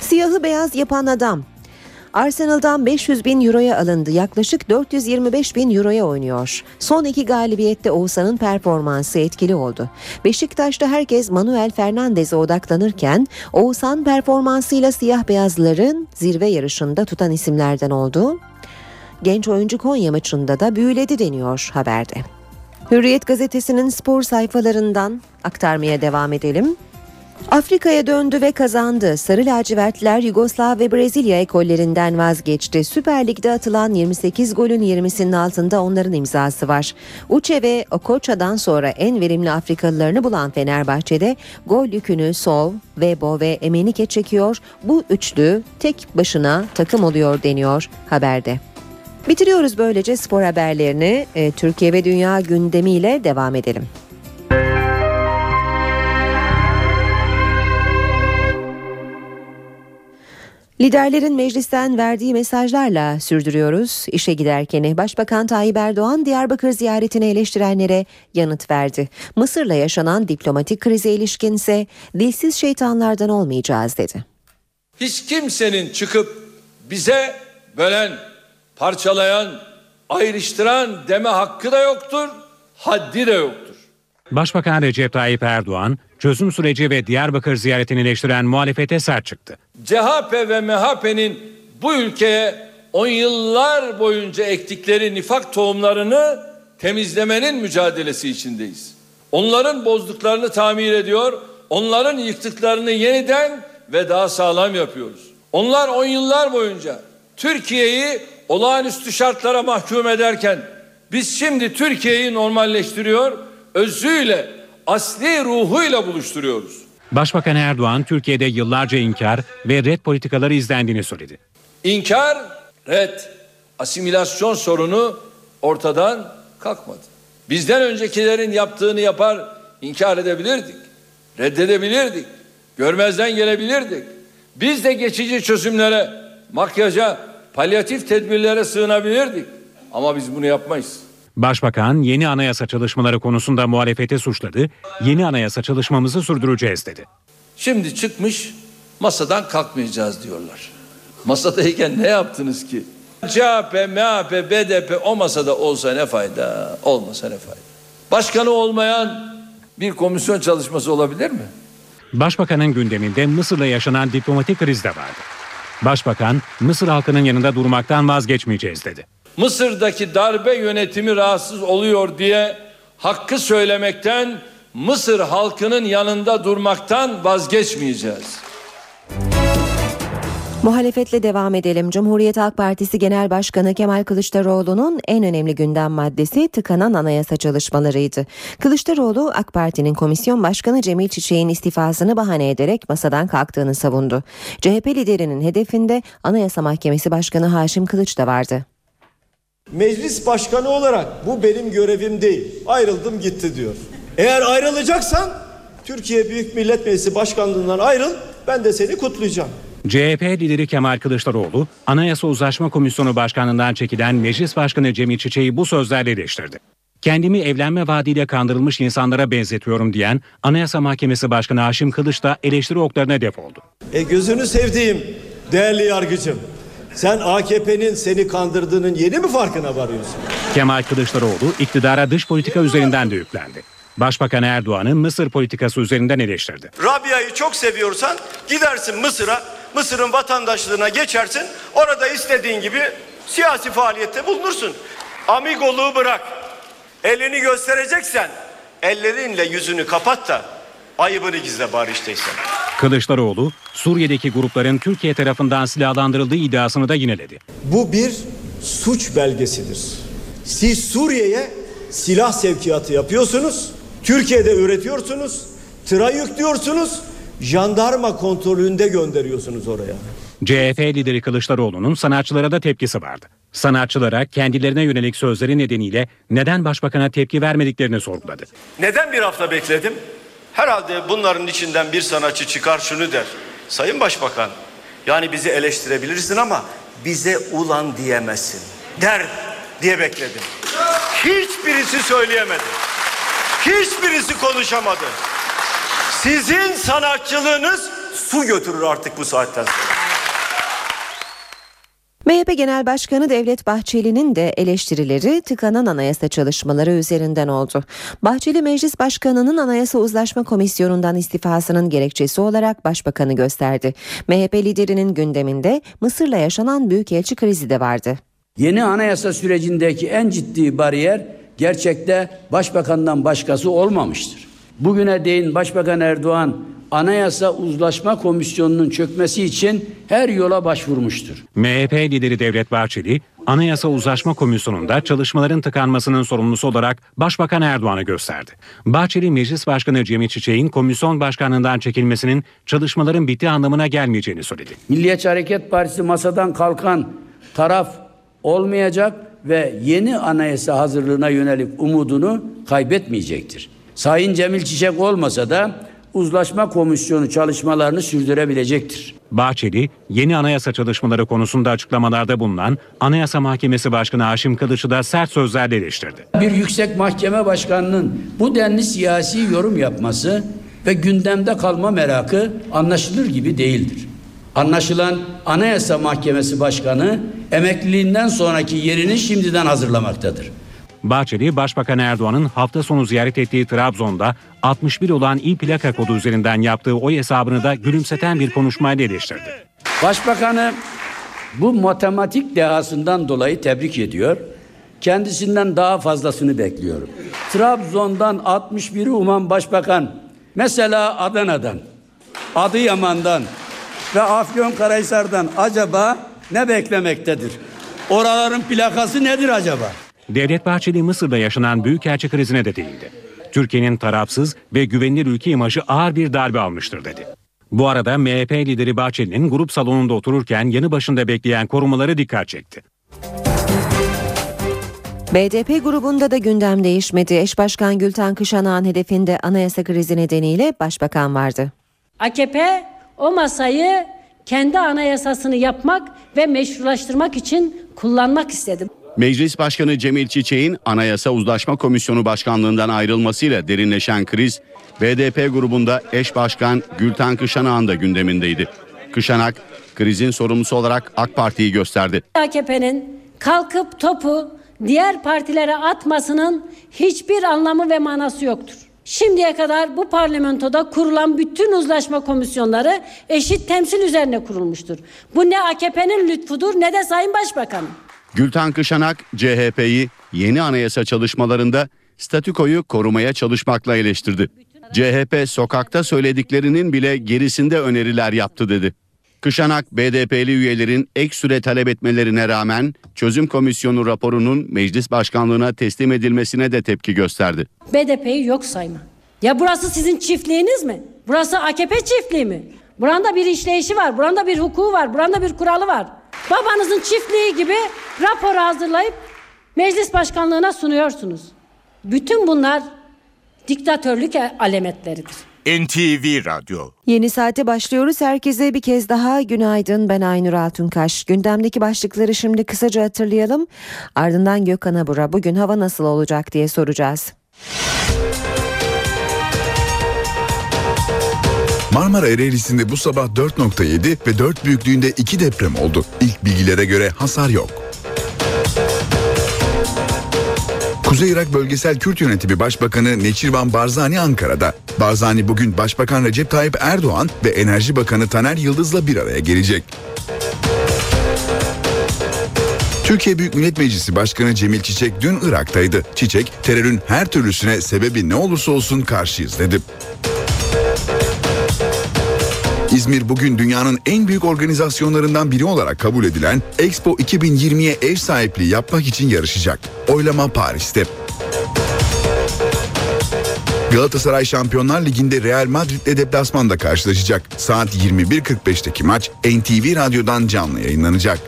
Siyahı beyaz yapan adam Arsenal'dan 500 bin euroya alındı. Yaklaşık 425 bin euroya oynuyor. Son iki galibiyette Oğuzhan'ın performansı etkili oldu. Beşiktaş'ta herkes Manuel Fernandez'e odaklanırken Oğuzhan performansıyla siyah beyazların zirve yarışında tutan isimlerden oldu. Genç oyuncu Konya maçında da büyüledi deniyor haberde. Hürriyet gazetesinin spor sayfalarından aktarmaya devam edelim. Afrika'ya döndü ve kazandı. Sarı lacivertler Yugoslav ve Brezilya ekollerinden vazgeçti. Süper Lig'de atılan 28 golün 20'sinin altında onların imzası var. Uçe ve Okoça'dan sonra en verimli Afrikalılarını bulan Fenerbahçe'de gol yükünü Sol, Vebo ve Emenike çekiyor. Bu üçlü tek başına takım oluyor deniyor haberde. Bitiriyoruz böylece spor haberlerini. E, Türkiye ve dünya gündemiyle devam edelim. Liderlerin meclisten verdiği mesajlarla sürdürüyoruz. İşe giderken Başbakan Tayyip Erdoğan Diyarbakır ziyaretini eleştirenlere yanıt verdi. Mısır'la yaşanan diplomatik krize ilişkin ise dilsiz şeytanlardan olmayacağız dedi. Hiç kimsenin çıkıp bize bölen, parçalayan, ayrıştıran deme hakkı da yoktur, haddi de yoktur. Başbakan Recep Tayyip Erdoğan, çözüm süreci ve Diyarbakır ziyaretini eleştiren muhalefete sert çıktı. CHP ve MHP'nin bu ülkeye on yıllar boyunca ektikleri nifak tohumlarını temizlemenin mücadelesi içindeyiz. Onların bozduklarını tamir ediyor, onların yıktıklarını yeniden ve daha sağlam yapıyoruz. Onlar on yıllar boyunca Türkiye'yi olağanüstü şartlara mahkum ederken biz şimdi Türkiye'yi normalleştiriyor, özüyle, asli ruhuyla buluşturuyoruz. Başbakan Erdoğan, Türkiye'de yıllarca inkar ve red politikaları izlendiğini söyledi. İnkar, red, asimilasyon sorunu ortadan kalkmadı. Bizden öncekilerin yaptığını yapar, inkar edebilirdik. Reddedebilirdik. Görmezden gelebilirdik. Biz de geçici çözümlere, makyaja, palyatif tedbirlere sığınabilirdik. Ama biz bunu yapmayız. Başbakan yeni anayasa çalışmaları konusunda muhalefeti suçladı. Yeni anayasa çalışmamızı sürdüreceğiz dedi. Şimdi çıkmış masadan kalkmayacağız diyorlar. Masadayken ne yaptınız ki? CHP, MHP, BDP o masada olsa ne fayda, olmasa ne fayda. Başkanı olmayan bir komisyon çalışması olabilir mi? Başbakanın gündeminde Mısır'la yaşanan diplomatik kriz de vardı. Başbakan, Mısır halkının yanında durmaktan vazgeçmeyeceğiz dedi. Mısır'daki darbe yönetimi rahatsız oluyor diye hakkı söylemekten, Mısır halkının yanında durmaktan vazgeçmeyeceğiz. Muhalefetle devam edelim. Cumhuriyet Halk Partisi Genel Başkanı Kemal Kılıçdaroğlu'nun en önemli gündem maddesi tıkanan anayasa çalışmalarıydı. Kılıçdaroğlu AK Parti'nin komisyon başkanı Cemil Çiçek'in istifasını bahane ederek masadan kalktığını savundu. CHP liderinin hedefinde Anayasa Mahkemesi Başkanı Haşim Kılıç da vardı. Meclis başkanı olarak bu benim görevim değil. Ayrıldım gitti diyor. Eğer ayrılacaksan Türkiye Büyük Millet Meclisi Başkanlığından ayrıl ben de seni kutlayacağım. CHP lideri Kemal Kılıçdaroğlu, Anayasa Uzlaşma Komisyonu Başkanlığından çekilen Meclis Başkanı Cemil Çiçek'i bu sözlerle eleştirdi. Kendimi evlenme vaadiyle kandırılmış insanlara benzetiyorum diyen Anayasa Mahkemesi Başkanı Haşim Kılıç da eleştiri oklarına def oldu. E gözünü sevdiğim değerli yargıcım. Sen AKP'nin seni kandırdığının yeni mi farkına varıyorsun? Kemal Kılıçdaroğlu iktidara dış politika üzerinden de yüklendi. Başbakan Erdoğan'ı Mısır politikası üzerinden eleştirdi. Rabia'yı çok seviyorsan gidersin Mısır'a, Mısır'ın vatandaşlığına geçersin. Orada istediğin gibi siyasi faaliyette bulunursun. Amigoluğu bırak. Elini göstereceksen ellerinle yüzünü kapat da ayıbını gizle bari işteysen. Kılıçdaroğlu, Suriye'deki grupların Türkiye tarafından silahlandırıldığı iddiasını da yineledi. Bu bir suç belgesidir. Siz Suriye'ye silah sevkiyatı yapıyorsunuz. Türkiye'de üretiyorsunuz. Tıra yüklüyorsunuz. Jandarma kontrolünde gönderiyorsunuz oraya. CHP lideri Kılıçdaroğlu'nun sanatçılara da tepkisi vardı. Sanatçılara kendilerine yönelik sözleri nedeniyle neden başbakana tepki vermediklerini sorguladı. Neden bir hafta bekledim? Herhalde bunların içinden bir sanatçı çıkar şunu der. Sayın Başbakan, yani bizi eleştirebilirsin ama bize ulan diyemezsin. Der diye bekledim. Hiçbirisi söyleyemedi. Hiçbirisi konuşamadı. Sizin sanatçılığınız su götürür artık bu saatten sonra. MHP Genel Başkanı Devlet Bahçeli'nin de eleştirileri tıkanan anayasa çalışmaları üzerinden oldu. Bahçeli Meclis Başkanı'nın Anayasa Uzlaşma Komisyonu'ndan istifasının gerekçesi olarak Başbakanı gösterdi. MHP liderinin gündeminde Mısır'la yaşanan büyükelçi krizi de vardı. Yeni anayasa sürecindeki en ciddi bariyer gerçekte başbakandan başkası olmamıştır. Bugüne değin Başbakan Erdoğan Anayasa Uzlaşma Komisyonu'nun çökmesi için her yola başvurmuştur. MHP lideri Devlet Bahçeli, Anayasa Uzlaşma Komisyonu'nda çalışmaların tıkanmasının sorumlusu olarak Başbakan Erdoğan'ı gösterdi. Bahçeli, Meclis Başkanı Cemil Çiçek'in komisyon başkanlığından çekilmesinin çalışmaların bittiği anlamına gelmeyeceğini söyledi. Milliyetçi Hareket Partisi masadan kalkan taraf olmayacak ve yeni anayasa hazırlığına yönelik umudunu kaybetmeyecektir. Sayın Cemil Çiçek olmasa da uzlaşma komisyonu çalışmalarını sürdürebilecektir. Bahçeli, yeni anayasa çalışmaları konusunda açıklamalarda bulunan Anayasa Mahkemesi Başkanı Haşim Kılıç'ı da sert sözlerle eleştirdi. Bir yüksek mahkeme başkanının bu denli siyasi yorum yapması ve gündemde kalma merakı anlaşılır gibi değildir. Anlaşılan Anayasa Mahkemesi Başkanı emekliliğinden sonraki yerini şimdiden hazırlamaktadır. Bahçeli, Başbakan Erdoğan'ın hafta sonu ziyaret ettiği Trabzon'da 61 olan il plaka kodu üzerinden yaptığı oy hesabını da gülümseten bir konuşmayla eleştirdi. Başbakanı bu matematik dehasından dolayı tebrik ediyor. Kendisinden daha fazlasını bekliyorum. Trabzon'dan 61'i uman başbakan mesela Adana'dan, Adıyaman'dan ve Afyonkarahisar'dan acaba ne beklemektedir? Oraların plakası nedir acaba? Devlet Bahçeli Mısır'da yaşanan büyükelçi krizine de değindi. Türkiye'nin tarafsız ve güvenilir ülke imajı ağır bir darbe almıştır dedi. Bu arada MHP lideri Bahçeli'nin grup salonunda otururken yanı başında bekleyen korumaları dikkat çekti. BDP grubunda da gündem değişmedi. Eş Başkan Gülten Kışanak'ın hedefinde anayasa krizi nedeniyle başbakan vardı. AKP o masayı kendi anayasasını yapmak ve meşrulaştırmak için kullanmak istedi. Meclis Başkanı Cemil Çiçek'in Anayasa Uzlaşma Komisyonu Başkanlığından ayrılmasıyla derinleşen kriz, BDP grubunda eş başkan Gülten Kışanak'ın da gündemindeydi. Kışanak, krizin sorumlusu olarak AK Parti'yi gösterdi. AKP'nin kalkıp topu diğer partilere atmasının hiçbir anlamı ve manası yoktur. Şimdiye kadar bu parlamentoda kurulan bütün uzlaşma komisyonları eşit temsil üzerine kurulmuştur. Bu ne AKP'nin lütfudur ne de Sayın Başbakan'ın. Gülten Kışanak, CHP'yi yeni anayasa çalışmalarında statükoyu korumaya çalışmakla eleştirdi. CHP sokakta söylediklerinin bile gerisinde öneriler yaptı dedi. Kışanak, BDP'li üyelerin ek süre talep etmelerine rağmen çözüm komisyonu raporunun meclis başkanlığına teslim edilmesine de tepki gösterdi. BDP'yi yok sayma. Ya burası sizin çiftliğiniz mi? Burası AKP çiftliği mi? Buranda bir işleyişi var, buranda bir hukuku var, buranda bir kuralı var. Babanızın çiftliği gibi rapor hazırlayıp meclis başkanlığına sunuyorsunuz. Bütün bunlar diktatörlük alametleridir. NTV Radyo. Yeni saate başlıyoruz. Herkese bir kez daha günaydın. Ben Aynur Altunkaş. Gündemdeki başlıkları şimdi kısaca hatırlayalım. Ardından Gökhan Abur'a bugün hava nasıl olacak diye soracağız. Marmara Ereğlisi'nde bu sabah 4.7 ve 4 büyüklüğünde 2 deprem oldu. İlk bilgilere göre hasar yok. Kuzey Irak Bölgesel Kürt Yönetimi Başbakanı Neçirvan Barzani Ankara'da. Barzani bugün Başbakan Recep Tayyip Erdoğan ve Enerji Bakanı Taner Yıldız'la bir araya gelecek. Türkiye Büyük Millet Meclisi Başkanı Cemil Çiçek dün Irak'taydı. Çiçek, terörün her türlüsüne sebebi ne olursa olsun karşıyız dedi. İzmir bugün dünyanın en büyük organizasyonlarından biri olarak kabul edilen Expo 2020'ye ev sahipliği yapmak için yarışacak. Oylama Paris'te. Galatasaray Şampiyonlar Ligi'nde Real Madrid'le deplasmanda karşılaşacak. Saat 21.45'teki maç NTV Radyo'dan canlı yayınlanacak.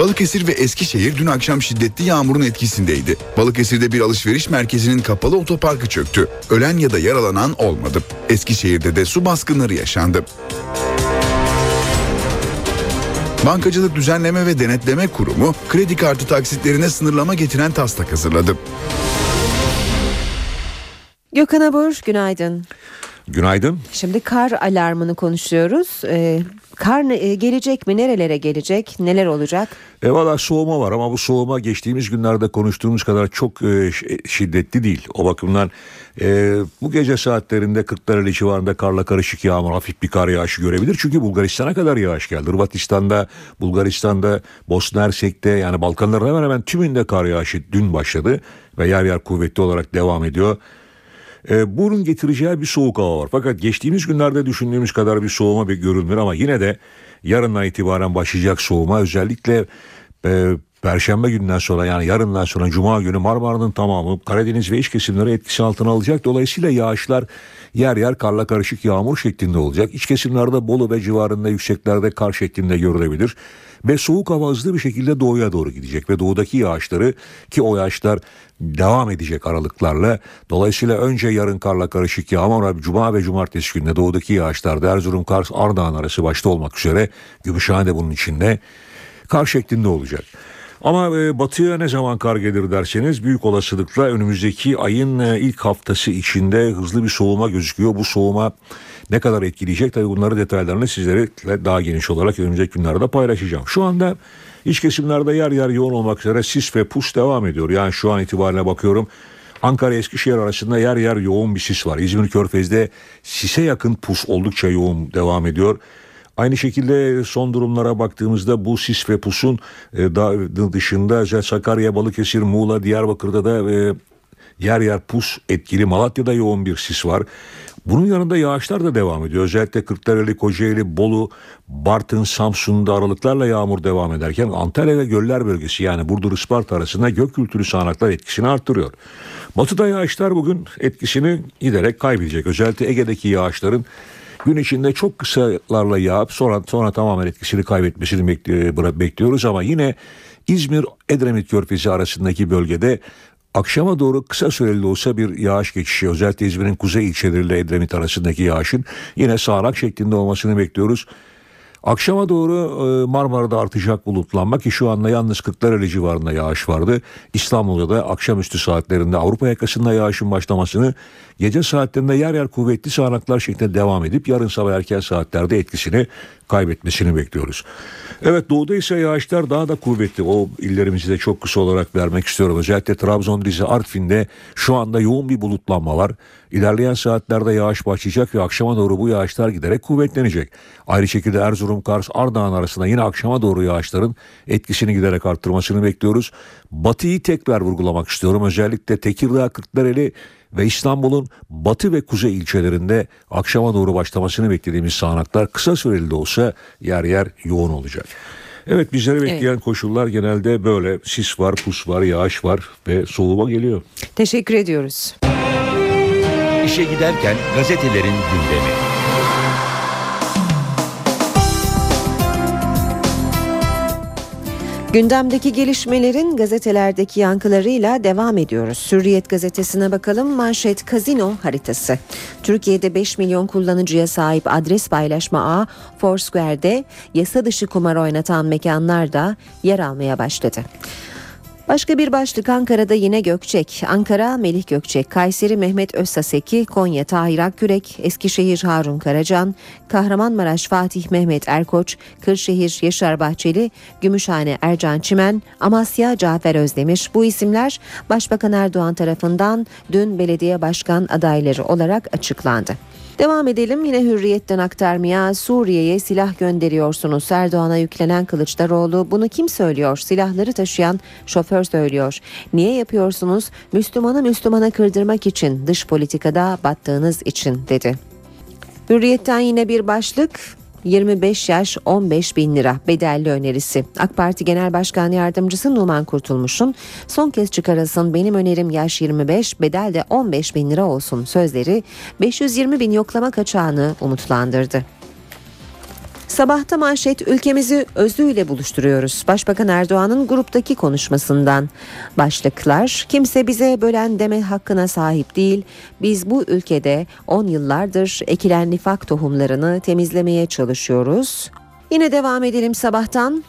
Balıkesir ve Eskişehir dün akşam şiddetli yağmurun etkisindeydi. Balıkesir'de bir alışveriş merkezinin kapalı otoparkı çöktü. Ölen ya da yaralanan olmadı. Eskişehir'de de su baskınları yaşandı. Bankacılık Düzenleme ve Denetleme Kurumu kredi kartı taksitlerine sınırlama getiren taslak hazırladı. Gökhan Abur günaydın. Günaydın. Şimdi kar alarmını konuşuyoruz. Ee, kar e, gelecek mi? Nerelere gelecek? Neler olacak? E valla soğuma var ama bu soğuma geçtiğimiz günlerde konuştuğumuz kadar çok e, şiddetli değil. O bakımdan e, bu gece saatlerinde Kırklareli civarında karla karışık yağmur, hafif bir kar yağışı görebilir. Çünkü Bulgaristan'a kadar yağış geldi. Hırvatistan'da, Bulgaristan'da, Bosna Hersek'te yani Balkanların hemen hemen tümünde kar yağışı dün başladı. Ve yer yer kuvvetli olarak devam ediyor. E, bunun getireceği bir soğuk hava var. Fakat geçtiğimiz günlerde düşündüğümüz kadar bir soğuma bir görünmüyor ama yine de yarından itibaren başlayacak soğuma özellikle e, Perşembe günden sonra yani yarından sonra Cuma günü Marmara'nın tamamı Karadeniz ve iç kesimleri etkisi altına alacak. Dolayısıyla yağışlar yer yer karla karışık yağmur şeklinde olacak. İç kesimlerde Bolu ve civarında yükseklerde kar şeklinde görülebilir. Ve soğuk hava hızlı bir şekilde doğuya doğru gidecek ve doğudaki yağışları ki o yağışlar devam edecek aralıklarla. Dolayısıyla önce yarın karla karışık yağmur Cuma ve Cumartesi günde doğudaki yağışlar Erzurum, Kars, Ardahan arası başta olmak üzere Gümüşhane de bunun içinde kar şeklinde olacak. Ama e, batıya ne zaman kar gelir derseniz büyük olasılıkla önümüzdeki ayın e, ilk haftası içinde hızlı bir soğuma gözüküyor. Bu soğuma ne kadar etkileyecek tabii bunları detaylarını sizlere daha geniş olarak önümüzdeki günlerde paylaşacağım. Şu anda iç kesimlerde yer yer yoğun olmak üzere sis ve pus devam ediyor. Yani şu an itibariyle bakıyorum Ankara Eskişehir arasında yer yer yoğun bir sis var. İzmir Körfez'de sise yakın pus oldukça yoğun devam ediyor. Aynı şekilde son durumlara baktığımızda bu sis ve pusun e, dışında Sakarya, Balıkesir, Muğla, Diyarbakır'da da e, yer yer pus etkili. Malatya'da yoğun bir sis var. Bunun yanında yağışlar da devam ediyor. Özellikle Kırklareli, Kocaeli, Bolu, Bartın, Samsun'da aralıklarla yağmur devam ederken Antalya ve Göller bölgesi yani Burdur, Isparta arasında gök kültürü sağanaklar etkisini arttırıyor. Batıda yağışlar bugün etkisini giderek kaybedecek. Özellikle Ege'deki yağışların gün içinde çok kısalarla yağıp sonra sonra tamamen etkisini kaybetmesini bekliyoruz ama yine İzmir Edremit Körfezi arasındaki bölgede akşama doğru kısa süreli olsa bir yağış geçişi özellikle İzmir'in kuzey ilçeleriyle Edremit arasındaki yağışın yine sağanak şeklinde olmasını bekliyoruz. Akşama doğru e, Marmara'da artacak bulutlanma ki şu anda yalnız Kırklareli civarında yağış vardı. İstanbul'da da akşamüstü saatlerinde Avrupa yakasında yağışın başlamasını gece saatlerinde yer yer kuvvetli sağanaklar şeklinde devam edip yarın sabah erken saatlerde etkisini kaybetmesini bekliyoruz. Evet doğuda ise yağışlar daha da kuvvetli. O illerimizi de çok kısa olarak vermek istiyorum. Özellikle Trabzon, Rize, Artvin'de şu anda yoğun bir bulutlanma var. İlerleyen saatlerde yağış başlayacak ve akşama doğru bu yağışlar giderek kuvvetlenecek. Ayrı şekilde Erzurum, Kars, Ardahan arasında yine akşama doğru yağışların etkisini giderek arttırmasını bekliyoruz. Batıyı tekrar vurgulamak istiyorum. Özellikle Tekirdağ, Kırklareli ve İstanbul'un batı ve kuzey ilçelerinde akşama doğru başlamasını beklediğimiz sağanaklar kısa süreli de olsa yer yer yoğun olacak. Evet bizleri bekleyen evet. koşullar genelde böyle sis var, pus var, yağış var ve soğuma geliyor. Teşekkür ediyoruz. İşe giderken gazetelerin gündemi. Gündemdeki gelişmelerin gazetelerdeki yankılarıyla devam ediyoruz. Hürriyet gazetesine bakalım manşet kazino haritası. Türkiye'de 5 milyon kullanıcıya sahip adres paylaşma ağı Foursquare'de yasa dışı kumar oynatan mekanlar da yer almaya başladı. Başka bir başlık Ankara'da yine Gökçek. Ankara Melih Gökçek, Kayseri Mehmet Özsaseki, Konya Tahir Akkürek, Eskişehir Harun Karacan, Kahramanmaraş Fatih Mehmet Erkoç, Kırşehir Yaşar Bahçeli, Gümüşhane Ercan Çimen, Amasya Cafer Özdemir. Bu isimler Başbakan Erdoğan tarafından dün belediye başkan adayları olarak açıklandı. Devam edelim yine hürriyetten aktarmaya Suriye'ye silah gönderiyorsunuz. Erdoğan'a yüklenen Kılıçdaroğlu bunu kim söylüyor? Silahları taşıyan şoför söylüyor. Niye yapıyorsunuz? Müslümanı Müslümana kırdırmak için dış politikada battığınız için dedi. Hürriyetten yine bir başlık 25 yaş 15 bin lira bedelli önerisi. AK Parti Genel Başkan Yardımcısı Numan Kurtulmuş'un son kez çıkarılsın benim önerim yaş 25 bedel de 15 bin lira olsun sözleri 520 bin yoklama kaçağını umutlandırdı. Sabahta manşet ülkemizi özüyle buluşturuyoruz. Başbakan Erdoğan'ın gruptaki konuşmasından başlıklar kimse bize bölen deme hakkına sahip değil. Biz bu ülkede 10 yıllardır ekilen nifak tohumlarını temizlemeye çalışıyoruz. Yine devam edelim sabahtan.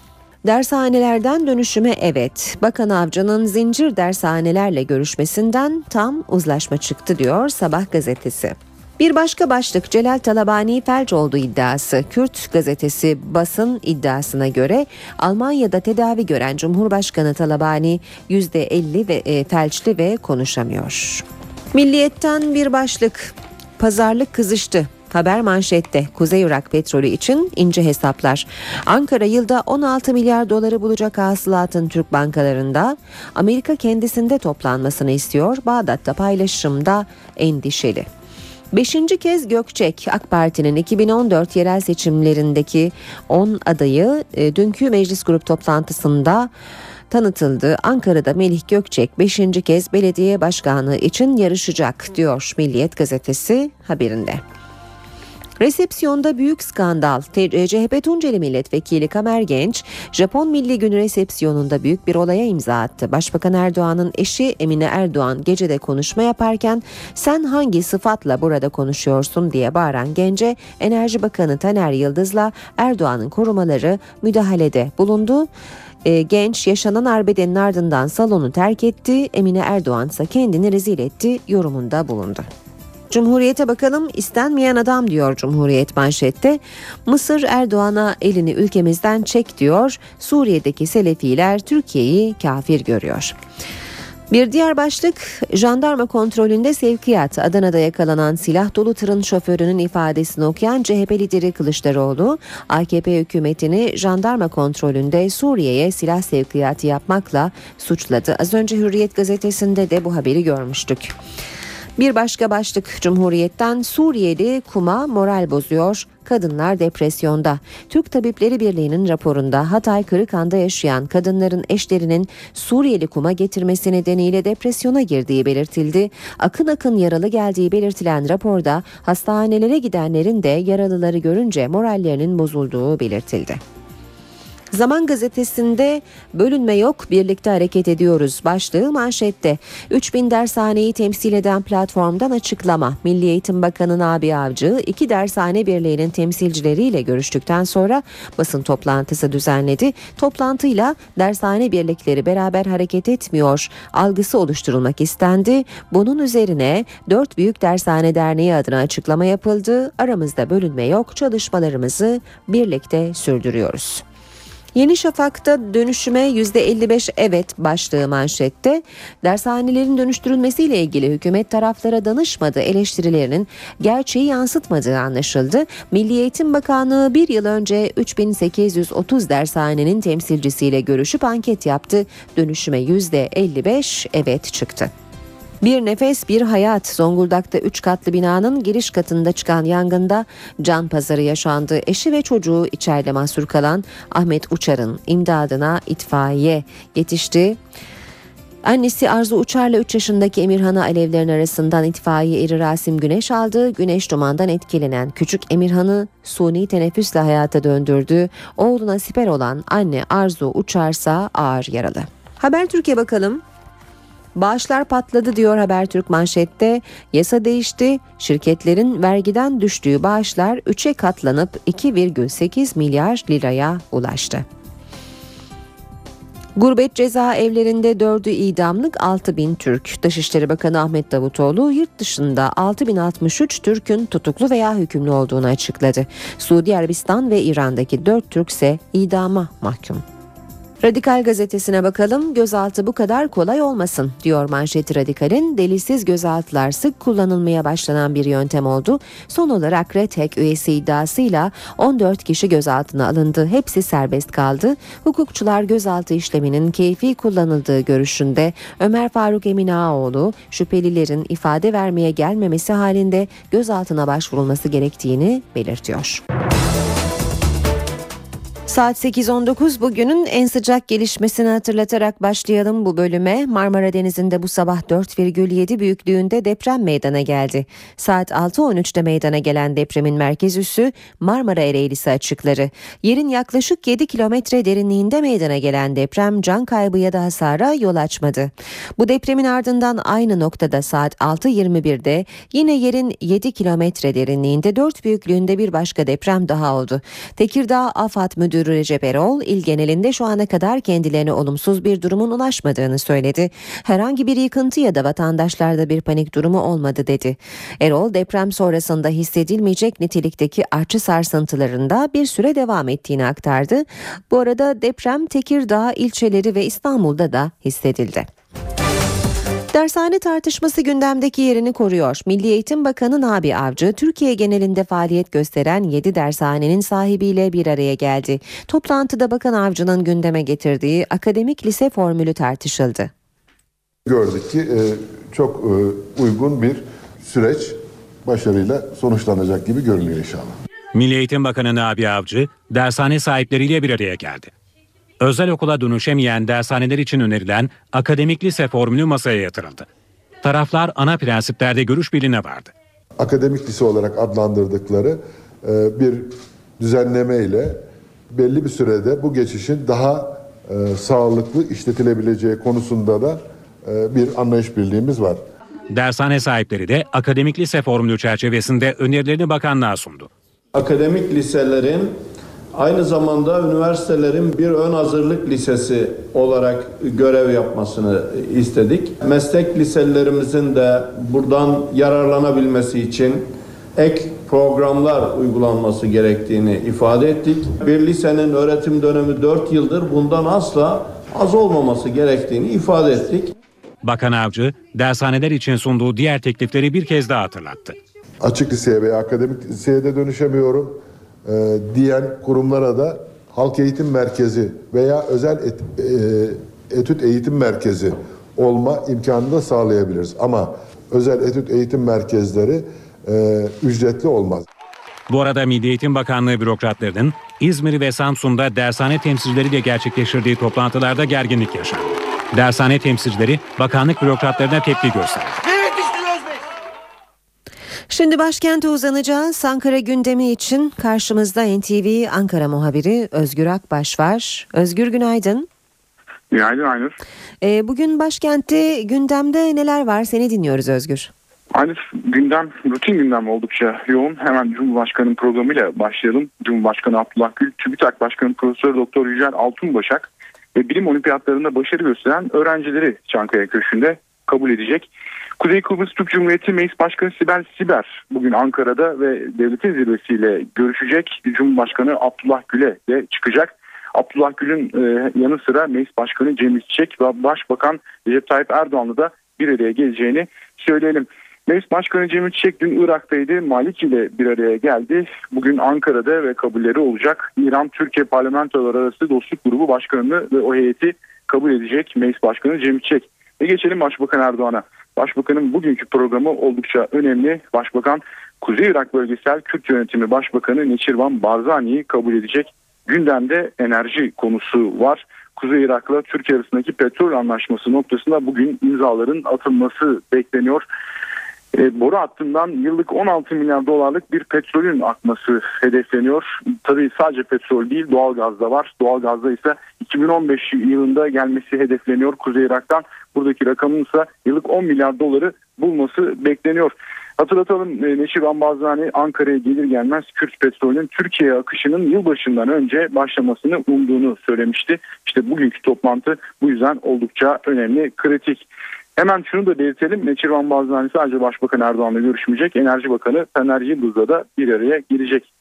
Dershanelerden dönüşüme evet. Bakan Avcı'nın zincir dershanelerle görüşmesinden tam uzlaşma çıktı diyor Sabah gazetesi. Bir başka başlık Celal Talabani felç olduğu iddiası. Kürt gazetesi basın iddiasına göre Almanya'da tedavi gören Cumhurbaşkanı Talabani %50 ve e, felçli ve konuşamıyor. Milliyetten bir başlık. Pazarlık kızıştı. Haber manşette Kuzey Irak petrolü için ince hesaplar. Ankara yılda 16 milyar doları bulacak hasılatın Türk bankalarında Amerika kendisinde toplanmasını istiyor. Bağdat'ta paylaşımda endişeli. Beşinci kez Gökçek AK Parti'nin 2014 yerel seçimlerindeki 10 adayı e, dünkü meclis grup toplantısında tanıtıldı. Ankara'da Melih Gökçek 5. kez belediye başkanlığı için yarışacak diyor Milliyet gazetesi haberinde. Resepsiyonda büyük skandal. CHP Tunceli Milletvekili Kamer Genç, Japon Milli Günü resepsiyonunda büyük bir olaya imza attı. Başbakan Erdoğan'ın eşi Emine Erdoğan gecede konuşma yaparken sen hangi sıfatla burada konuşuyorsun diye bağıran Gence, Enerji Bakanı Taner Yıldız'la Erdoğan'ın korumaları müdahalede bulundu. e, genç yaşanan arbedenin ardından salonu terk etti. Emine Erdoğan ise kendini rezil etti yorumunda bulundu. Cumhuriyete bakalım istenmeyen adam diyor Cumhuriyet manşette. Mısır Erdoğan'a elini ülkemizden çek diyor. Suriye'deki Selefiler Türkiye'yi kafir görüyor. Bir diğer başlık jandarma kontrolünde sevkiyat. Adana'da yakalanan silah dolu tırın şoförünün ifadesini okuyan CHP lideri Kılıçdaroğlu, AKP hükümetini jandarma kontrolünde Suriye'ye silah sevkiyatı yapmakla suçladı. Az önce Hürriyet gazetesinde de bu haberi görmüştük. Bir başka başlık Cumhuriyet'ten Suriyeli kuma moral bozuyor. Kadınlar depresyonda. Türk Tabipleri Birliği'nin raporunda Hatay Kırıkhan'da yaşayan kadınların eşlerinin Suriyeli kuma getirmesi nedeniyle depresyona girdiği belirtildi. Akın akın yaralı geldiği belirtilen raporda hastanelere gidenlerin de yaralıları görünce morallerinin bozulduğu belirtildi. Zaman gazetesinde bölünme yok birlikte hareket ediyoruz başlığı manşette. 3000 dershaneyi temsil eden platformdan açıklama. Milli Eğitim Bakanı Nabi Avcı iki dershane birliğinin temsilcileriyle görüştükten sonra basın toplantısı düzenledi. Toplantıyla dershane birlikleri beraber hareket etmiyor algısı oluşturulmak istendi. Bunun üzerine 4 Büyük Dershane Derneği adına açıklama yapıldı. Aramızda bölünme yok çalışmalarımızı birlikte sürdürüyoruz. Yeni Şafak'ta dönüşüme %55 evet başlığı manşette. Dershanelerin dönüştürülmesiyle ilgili hükümet taraflara danışmadı eleştirilerinin gerçeği yansıtmadığı anlaşıldı. Milli Eğitim Bakanlığı bir yıl önce 3830 dershanenin temsilcisiyle görüşüp anket yaptı. Dönüşüme %55 evet çıktı. Bir nefes bir hayat Zonguldak'ta 3 katlı binanın giriş katında çıkan yangında can pazarı yaşandı. Eşi ve çocuğu içeride mahsur kalan Ahmet Uçar'ın imdadına itfaiye yetişti. Annesi Arzu Uçar'la 3 yaşındaki Emirhan'ı alevlerin arasından itfaiye eri Rasim Güneş aldı. Güneş dumandan etkilenen küçük Emirhan'ı suni teneffüsle hayata döndürdü. Oğluna siper olan anne Arzu Uçar'sa ağır yaralı. Haber Türkiye bakalım. Bağışlar patladı diyor Habertürk manşette. Yasa değişti. Şirketlerin vergiden düştüğü bağışlar 3'e katlanıp 2,8 milyar liraya ulaştı. Gurbet ceza evlerinde 4'ü idamlık 6 bin Türk. Dışişleri Bakanı Ahmet Davutoğlu yurt dışında 6063 Türk'ün tutuklu veya hükümlü olduğunu açıkladı. Suudi Arabistan ve İran'daki 4 Türk ise idama mahkum. Radikal gazetesine bakalım. Gözaltı bu kadar kolay olmasın diyor manşeti Radikal'in. Delilsiz gözaltılar sık kullanılmaya başlanan bir yöntem oldu. Son olarak RETEK üyesi iddiasıyla 14 kişi gözaltına alındı. Hepsi serbest kaldı. Hukukçular gözaltı işleminin keyfi kullanıldığı görüşünde Ömer Faruk Emin Ağaoğlu şüphelilerin ifade vermeye gelmemesi halinde gözaltına başvurulması gerektiğini belirtiyor. Saat 8.19 bugünün en sıcak gelişmesini hatırlatarak başlayalım bu bölüme. Marmara Denizi'nde bu sabah 4,7 büyüklüğünde deprem meydana geldi. Saat 6.13'te meydana gelen depremin merkez üssü Marmara Ereğlisi açıkları. Yerin yaklaşık 7 kilometre derinliğinde meydana gelen deprem can kaybı ya da hasara yol açmadı. Bu depremin ardından aynı noktada saat 6.21'de yine yerin 7 kilometre derinliğinde 4 büyüklüğünde bir başka deprem daha oldu. Tekirdağ AFAD Müdürü Recep Erol, il genelinde şu ana kadar kendilerine olumsuz bir durumun ulaşmadığını söyledi. Herhangi bir yıkıntı ya da vatandaşlarda bir panik durumu olmadı dedi. Erol deprem sonrasında hissedilmeyecek nitelikteki artçı sarsıntılarında bir süre devam ettiğini aktardı. Bu arada deprem Tekirdağ ilçeleri ve İstanbul'da da hissedildi. Dershane tartışması gündemdeki yerini koruyor. Milli Eğitim Bakanı Nabi Avcı, Türkiye genelinde faaliyet gösteren 7 dershanenin sahibiyle bir araya geldi. Toplantıda Bakan Avcı'nın gündeme getirdiği akademik lise formülü tartışıldı. Gördük ki e, çok e, uygun bir süreç başarıyla sonuçlanacak gibi görünüyor inşallah. Milli Eğitim Bakanı Nabi Avcı, dershane sahipleriyle bir araya geldi. Özel okula dönüşemeyen dershaneler için önerilen akademik lise formülü masaya yatırıldı. Taraflar ana prensiplerde görüş birliğine vardı. Akademik lise olarak adlandırdıkları e, bir düzenleme ile belli bir sürede bu geçişin daha e, sağlıklı işletilebileceği konusunda da e, bir anlayış birliğimiz var. Dershane sahipleri de akademik lise formülü çerçevesinde önerilerini bakanlığa sundu. Akademik liselerin Aynı zamanda üniversitelerin bir ön hazırlık lisesi olarak görev yapmasını istedik. Meslek liselerimizin de buradan yararlanabilmesi için ek programlar uygulanması gerektiğini ifade ettik. Bir lisenin öğretim dönemi 4 yıldır bundan asla az olmaması gerektiğini ifade ettik. Bakan Avcı, dershaneler için sunduğu diğer teklifleri bir kez daha hatırlattı. Açık liseye veya akademik liseye de dönüşemiyorum e, diyen kurumlara da halk eğitim merkezi veya özel et, e, etüt eğitim merkezi olma imkanını da sağlayabiliriz. Ama özel etüt eğitim merkezleri e, ücretli olmaz. Bu arada Milli Eğitim Bakanlığı bürokratlarının İzmir ve Samsun'da dershane temsilcileriyle gerçekleştirdiği toplantılarda gerginlik yaşandı. Dershane temsilcileri bakanlık bürokratlarına tepki gösterdi. Şimdi başkente uzanacağız. Ankara gündemi için karşımızda NTV Ankara muhabiri Özgür Akbaş var. Özgür günaydın. Günaydın Aynur. Ee, bugün başkentte gündemde neler var seni dinliyoruz Özgür. Aynur gündem rutin gündem oldukça yoğun. Hemen Cumhurbaşkanı'nın programıyla başlayalım. Cumhurbaşkanı Abdullah Gül, TÜBİTAK Başkanı Profesör Doktor Yücel Altunbaşak ve bilim olimpiyatlarında başarı gösteren öğrencileri Çankaya Köşkü'nde kabul edecek. Kuzey Kıbrıs Türk Cumhuriyeti Meclis Başkanı Sibel Siber bugün Ankara'da ve devletin zirvesiyle görüşecek. Cumhurbaşkanı Abdullah Gül'e de çıkacak. Abdullah Gül'ün e, yanı sıra Meclis Başkanı Cemil Çiçek ve Başbakan Recep Tayyip Erdoğan'la da bir araya geleceğini söyleyelim. Meclis Başkanı Cemil Çiçek dün Irak'taydı. Maliki ile bir araya geldi. Bugün Ankara'da ve kabulleri olacak. İran Türkiye Parlamentolar Arası Dostluk Grubu Başkanı'nı ve o heyeti kabul edecek Meclis Başkanı Cemil Çiçek. Ve geçelim Başbakan Erdoğan'a. Başbakanın bugünkü programı oldukça önemli. Başbakan Kuzey Irak Bölgesel Kürt Yönetimi Başbakanı Neçirvan Barzani'yi kabul edecek. Gündemde enerji konusu var. Kuzey Irak'la Türkiye arasındaki petrol anlaşması noktasında bugün imzaların atılması bekleniyor. E, boru hattından yıllık 16 milyar dolarlık bir petrolün akması hedefleniyor. Tabii sadece petrol değil doğalgaz da var. Doğalgazda ise 2015 yılında gelmesi hedefleniyor Kuzey Irak'tan. Buradaki rakamın ise yıllık 10 milyar doları bulması bekleniyor. Hatırlatalım e, Neşivan Bazani Ankara'ya gelir gelmez Kürt petrolün Türkiye akışının yılbaşından önce başlamasını umduğunu söylemişti. İşte bugünkü toplantı bu yüzden oldukça önemli, kritik. Hemen şunu da belirtelim. Neçirvan Barzani sadece Başbakan Erdoğan'la görüşmeyecek. Enerji Bakanı Taner Yıldız'la da bir araya gelecek.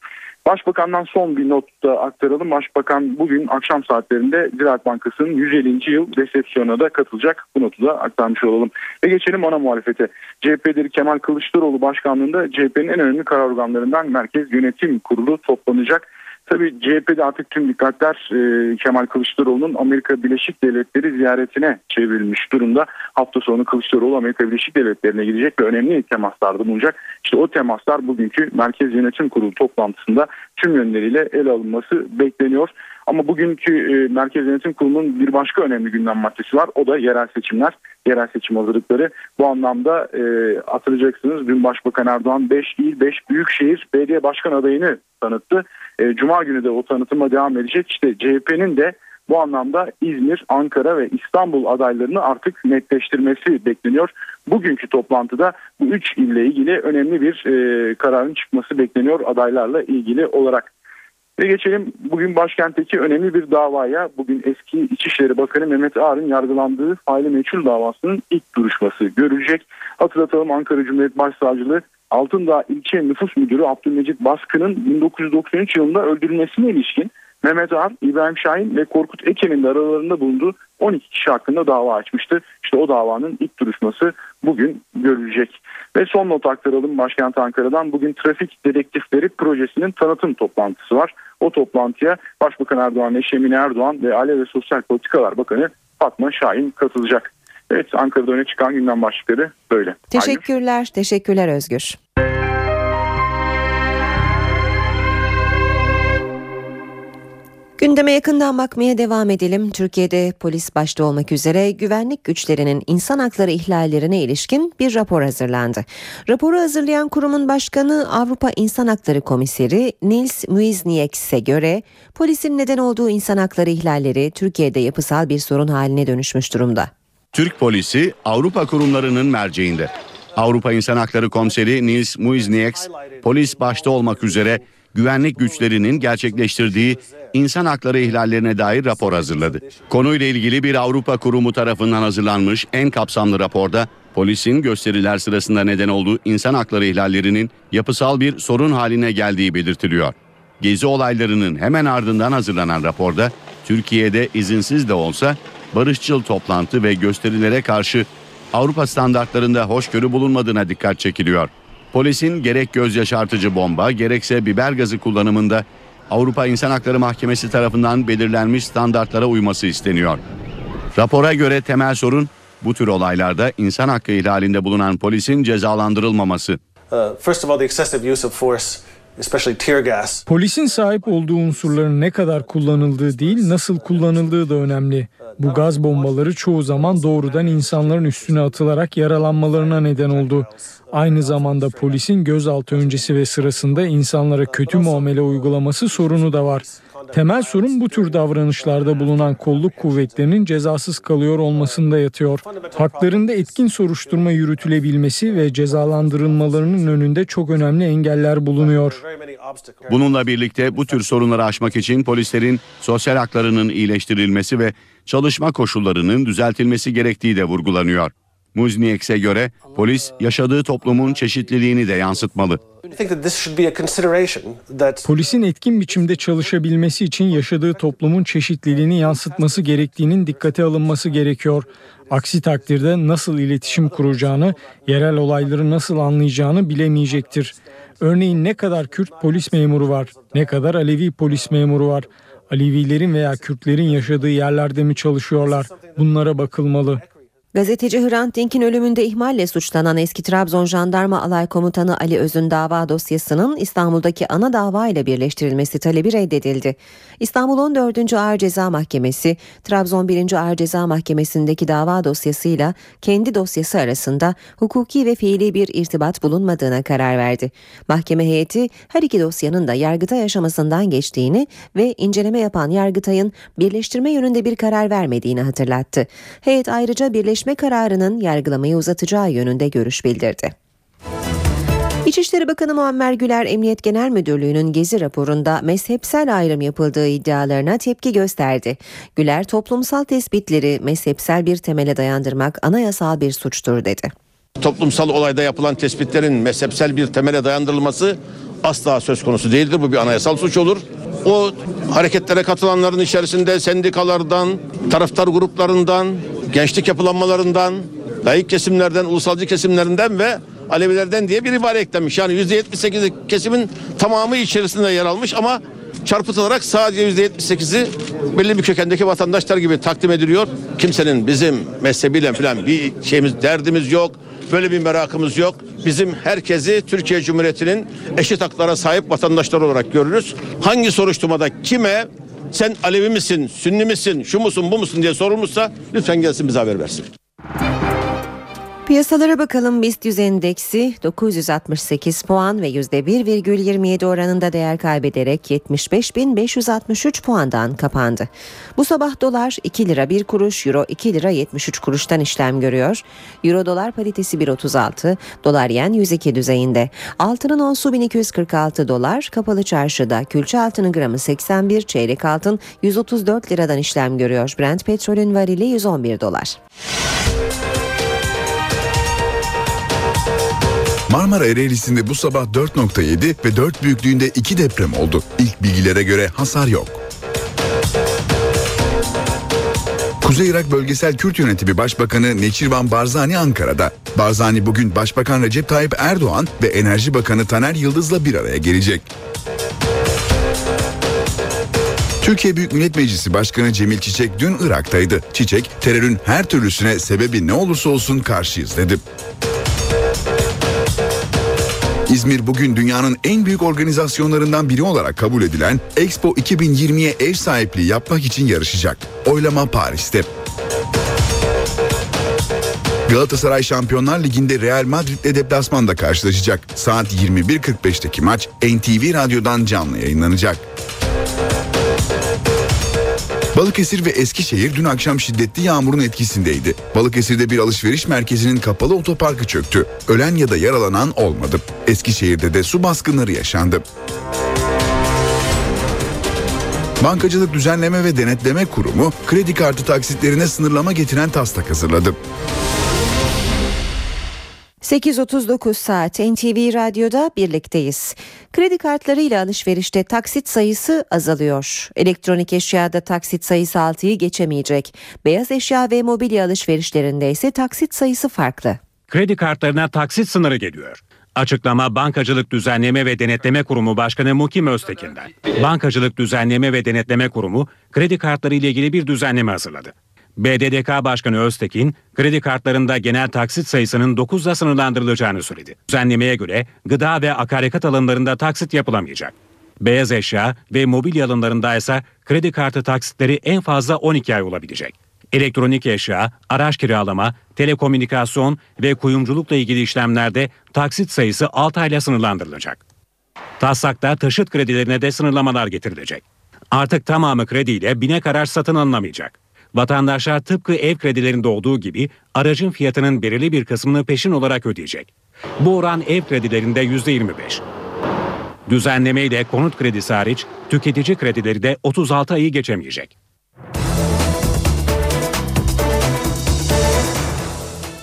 Başbakandan son bir not da aktaralım. Başbakan bugün akşam saatlerinde Ziraat Bankası'nın 150. yıl resepsiyona da katılacak. Bu notu da aktarmış olalım. Ve geçelim ana muhalefete. CHP Kemal Kılıçdaroğlu başkanlığında CHP'nin en önemli karar organlarından Merkez Yönetim Kurulu toplanacak. Tabii CHP'de artık tüm dikkatler e, Kemal Kılıçdaroğlu'nun Amerika Birleşik Devletleri ziyaretine çevrilmiş durumda. Hafta sonu Kılıçdaroğlu Amerika Birleşik Devletleri'ne gidecek ve önemli temaslarda bulunacak. İşte o temaslar bugünkü Merkez Yönetim Kurulu toplantısında tüm yönleriyle ele alınması bekleniyor. Ama bugünkü e, Merkez Yönetim Kurulu'nun bir başka önemli gündem maddesi var. O da yerel seçimler, yerel seçim hazırlıkları. Bu anlamda e, hatırlayacaksınız dün Başbakan Erdoğan 5 il 5 büyükşehir belediye başkan adayını tanıttı. E, Cuma günü de o tanıtıma devam edecek. İşte CHP'nin de bu anlamda İzmir, Ankara ve İstanbul adaylarını artık netleştirmesi bekleniyor. Bugünkü toplantıda bu üç ille ilgili önemli bir kararın çıkması bekleniyor adaylarla ilgili olarak. Ve geçelim bugün başkentteki önemli bir davaya. Bugün eski İçişleri Bakanı Mehmet Ağar'ın yargılandığı faili meçhul davasının ilk duruşması görülecek. Hatırlatalım Ankara Cumhuriyet Başsavcılığı Altındağ İlçe Nüfus Müdürü Abdülmecit Baskın'ın 1993 yılında öldürülmesine ilişkin Mehmet Ağar, İbrahim Şahin ve Korkut Eken'in de aralarında bulunduğu 12 kişi hakkında dava açmıştı. İşte o davanın ilk duruşması bugün görülecek. Ve son not aktaralım başkent Ankara'dan. Bugün trafik dedektifleri projesinin tanıtım toplantısı var. O toplantıya Başbakan Erdoğan, eşi Emine Erdoğan ve Aile ve Sosyal Politikalar Bakanı Fatma Şahin katılacak. Evet Ankara'da öne çıkan gündem başlıkları böyle. Teşekkürler, Hayır. teşekkürler Özgür. Gündeme yakından bakmaya devam edelim. Türkiye'de polis başta olmak üzere güvenlik güçlerinin insan hakları ihlallerine ilişkin bir rapor hazırlandı. Raporu hazırlayan kurumun başkanı Avrupa İnsan Hakları Komiseri Nils Muizniek'se göre polisin neden olduğu insan hakları ihlalleri Türkiye'de yapısal bir sorun haline dönüşmüş durumda. Türk polisi Avrupa kurumlarının merceğinde. Avrupa İnsan Hakları Komiseri Nils Muiznieks, polis başta olmak üzere güvenlik güçlerinin gerçekleştirdiği insan hakları ihlallerine dair rapor hazırladı. Konuyla ilgili bir Avrupa kurumu tarafından hazırlanmış en kapsamlı raporda polisin gösteriler sırasında neden olduğu insan hakları ihlallerinin yapısal bir sorun haline geldiği belirtiliyor. Gezi olaylarının hemen ardından hazırlanan raporda Türkiye'de izinsiz de olsa barışçıl toplantı ve gösterilere karşı Avrupa standartlarında hoşgörü bulunmadığına dikkat çekiliyor. Polisin gerek göz yaşartıcı bomba gerekse biber gazı kullanımında Avrupa İnsan Hakları Mahkemesi tarafından belirlenmiş standartlara uyması isteniyor. Rapora göre temel sorun bu tür olaylarda insan hakkı ihlalinde bulunan polisin cezalandırılmaması. Uh, first of all, the excessive use of force. Polisin sahip olduğu unsurların ne kadar kullanıldığı değil, nasıl kullanıldığı da önemli. Bu gaz bombaları çoğu zaman doğrudan insanların üstüne atılarak yaralanmalarına neden oldu. Aynı zamanda polisin gözaltı öncesi ve sırasında insanlara kötü muamele uygulaması sorunu da var. Temel sorun bu tür davranışlarda bulunan kolluk kuvvetlerinin cezasız kalıyor olmasında yatıyor. Haklarında etkin soruşturma yürütülebilmesi ve cezalandırılmalarının önünde çok önemli engeller bulunuyor. Bununla birlikte bu tür sorunları aşmak için polislerin sosyal haklarının iyileştirilmesi ve çalışma koşullarının düzeltilmesi gerektiği de vurgulanıyor. Muzniyeks'e göre polis yaşadığı toplumun çeşitliliğini de yansıtmalı. Polisin etkin biçimde çalışabilmesi için yaşadığı toplumun çeşitliliğini yansıtması gerektiğinin dikkate alınması gerekiyor. Aksi takdirde nasıl iletişim kuracağını, yerel olayları nasıl anlayacağını bilemeyecektir. Örneğin ne kadar Kürt polis memuru var, ne kadar Alevi polis memuru var. Alevilerin veya Kürtlerin yaşadığı yerlerde mi çalışıyorlar? Bunlara bakılmalı. Gazeteci Hrant Dink'in ölümünde ihmalle suçlanan eski Trabzon Jandarma Alay Komutanı Ali Öz'ün dava dosyasının İstanbul'daki ana dava ile birleştirilmesi talebi reddedildi. İstanbul 14. Ağır Ceza Mahkemesi, Trabzon 1. Ağır Ceza Mahkemesi'ndeki dava dosyasıyla kendi dosyası arasında hukuki ve fiili bir irtibat bulunmadığına karar verdi. Mahkeme heyeti her iki dosyanın da Yargıtay aşamasından geçtiğini ve inceleme yapan Yargıtay'ın birleştirme yönünde bir karar vermediğini hatırlattı. Heyet ayrıca birleştirme birleşme kararının yargılamayı uzatacağı yönünde görüş bildirdi. İçişleri Bakanı Muammer Güler Emniyet Genel Müdürlüğü'nün gezi raporunda mezhepsel ayrım yapıldığı iddialarına tepki gösterdi. Güler toplumsal tespitleri mezhepsel bir temele dayandırmak anayasal bir suçtur dedi. Toplumsal olayda yapılan tespitlerin mezhepsel bir temele dayandırılması asla söz konusu değildir. Bu bir anayasal suç olur. O hareketlere katılanların içerisinde sendikalardan, taraftar gruplarından, gençlik yapılanmalarından, layık kesimlerden, ulusalcı kesimlerinden ve Alevilerden diye bir ibare eklenmiş. Yani %78'lik kesimin tamamı içerisinde yer almış ama çarpıtılarak sadece %78'i belli bir kökendeki vatandaşlar gibi takdim ediliyor. Kimsenin bizim mezhebiyle falan bir şeyimiz, derdimiz yok. Böyle bir merakımız yok. Bizim herkesi Türkiye Cumhuriyeti'nin eşit haklara sahip vatandaşlar olarak görürüz. Hangi soruşturmada kime sen Alevi misin, Sünni misin, şu musun, bu musun diye sorulmuşsa lütfen gelsin bize haber versin. Piyasalara bakalım BIST 100 endeksi 968 puan ve %1,27 oranında değer kaybederek 75.563 puandan kapandı. Bu sabah dolar 2 lira 1 kuruş, euro 2 lira 73 kuruştan işlem görüyor. Euro dolar paritesi 1.36, dolar yen 102 düzeyinde. Altının onsu 1246 dolar, kapalı çarşıda külçe altının gramı 81, çeyrek altın 134 liradan işlem görüyor. Brent petrolün varili 111 dolar. Marmara Ereğlisi'nde bu sabah 4.7 ve 4 büyüklüğünde 2 deprem oldu. İlk bilgilere göre hasar yok. Kuzey Irak Bölgesel Kürt Yönetimi Başbakanı Neçirvan Barzani Ankara'da. Barzani bugün Başbakan Recep Tayyip Erdoğan ve Enerji Bakanı Taner Yıldız'la bir araya gelecek. Türkiye Büyük Millet Meclisi Başkanı Cemil Çiçek dün Irak'taydı. Çiçek, terörün her türlüsüne sebebi ne olursa olsun karşıyız dedi. İzmir bugün dünyanın en büyük organizasyonlarından biri olarak kabul edilen Expo 2020'ye ev sahipliği yapmak için yarışacak. Oylama Paris'te. Galatasaray Şampiyonlar Ligi'nde Real Madrid'le deplasmanda karşılaşacak. Saat 21.45'teki maç NTV Radyo'dan canlı yayınlanacak. Balıkesir ve Eskişehir dün akşam şiddetli yağmurun etkisindeydi. Balıkesir'de bir alışveriş merkezinin kapalı otoparkı çöktü. Ölen ya da yaralanan olmadı. Eskişehir'de de su baskınları yaşandı. Bankacılık Düzenleme ve Denetleme Kurumu kredi kartı taksitlerine sınırlama getiren taslak hazırladı. 8.39 saat NTV Radyo'da birlikteyiz. Kredi kartlarıyla alışverişte taksit sayısı azalıyor. Elektronik eşyada taksit sayısı 6'yı geçemeyecek. Beyaz eşya ve mobilya alışverişlerinde ise taksit sayısı farklı. Kredi kartlarına taksit sınırı geliyor. Açıklama Bankacılık Düzenleme ve Denetleme Kurumu Başkanı Mukim Öztekin'den. Bankacılık Düzenleme ve Denetleme Kurumu kredi kartları ile ilgili bir düzenleme hazırladı. BDDK Başkanı Öztekin, kredi kartlarında genel taksit sayısının 9'la sınırlandırılacağını söyledi. Düzenlemeye göre gıda ve akaryakıt alımlarında taksit yapılamayacak. Beyaz eşya ve mobilya alımlarında ise kredi kartı taksitleri en fazla 12 ay olabilecek. Elektronik eşya, araç kiralama, telekomünikasyon ve kuyumculukla ilgili işlemlerde taksit sayısı 6 ayla sınırlandırılacak. Taslakta taşıt kredilerine de sınırlamalar getirilecek. Artık tamamı krediyle binek araç satın alınamayacak. Vatandaşlar tıpkı ev kredilerinde olduğu gibi aracın fiyatının belirli bir kısmını peşin olarak ödeyecek. Bu oran ev kredilerinde %25. Düzenlemeyle konut kredisi hariç tüketici kredileri de 36 ayı geçemeyecek.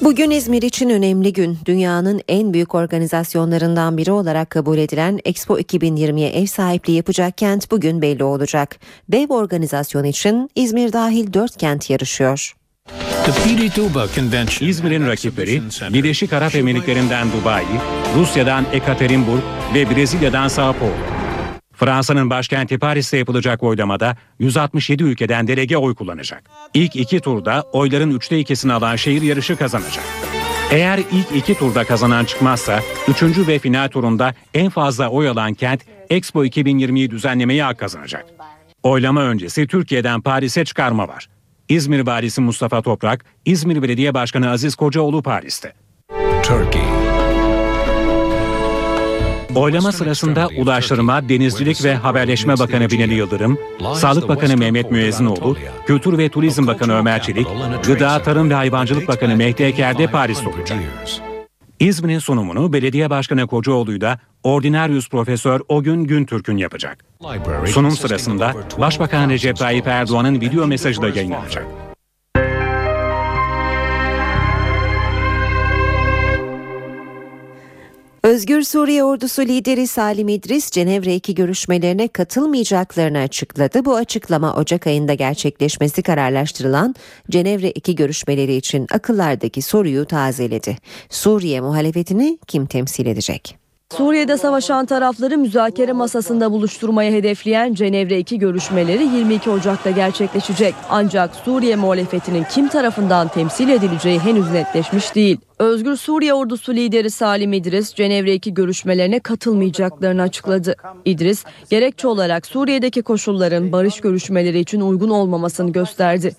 Bugün İzmir için önemli gün. Dünyanın en büyük organizasyonlarından biri olarak kabul edilen Expo 2020'ye ev sahipliği yapacak kent bugün belli olacak. Dev organizasyon için İzmir dahil 4 kent yarışıyor. İzmir'in rakipleri Birleşik Arap Emirlikleri'nden Dubai, Rusya'dan Ekaterinburg ve Brezilya'dan Sao Paulo. Fransa'nın başkenti Paris'te yapılacak oylamada 167 ülkeden delege oy kullanacak. İlk iki turda oyların üçte ikisini alan şehir yarışı kazanacak. Eğer ilk iki turda kazanan çıkmazsa, üçüncü ve final turunda en fazla oy alan kent Expo 2020'yi düzenlemeye hak kazanacak. Oylama öncesi Türkiye'den Paris'e çıkarma var. İzmir Valisi Mustafa Toprak, İzmir Belediye Başkanı Aziz Kocaoğlu Paris'te. Turkey. Oylama sırasında Ulaştırma, Denizcilik ve Haberleşme Bakanı Binali Yıldırım, Sağlık Bakanı Mehmet Müezzinoğlu, Kültür ve Turizm Bakanı Ömer Çelik, Gıda, Tarım ve Hayvancılık Bakanı Mehdi Eker de Paris'te olacak. İzmir'in sunumunu Belediye Başkanı Kocaoğlu'yla Ordinarius Profesör Ogün Güntürk'ün yapacak. Sunum sırasında Başbakan Recep Tayyip Erdoğan'ın video mesajı da yayınlanacak. Özgür Suriye Ordusu lideri Salim İdris Cenevre 2 görüşmelerine katılmayacaklarını açıkladı. Bu açıklama Ocak ayında gerçekleşmesi kararlaştırılan Cenevre 2 görüşmeleri için akıllardaki soruyu tazeledi. Suriye muhalefetini kim temsil edecek? Suriye'de savaşan tarafları müzakere masasında buluşturmaya hedefleyen Cenevre 2 görüşmeleri 22 Ocak'ta gerçekleşecek. Ancak Suriye muhalefetinin kim tarafından temsil edileceği henüz netleşmiş değil. Özgür Suriye Ordusu lideri Salim İdris, Cenevre 2 görüşmelerine katılmayacaklarını açıkladı. İdris, gerekçe olarak Suriye'deki koşulların barış görüşmeleri için uygun olmamasını gösterdi.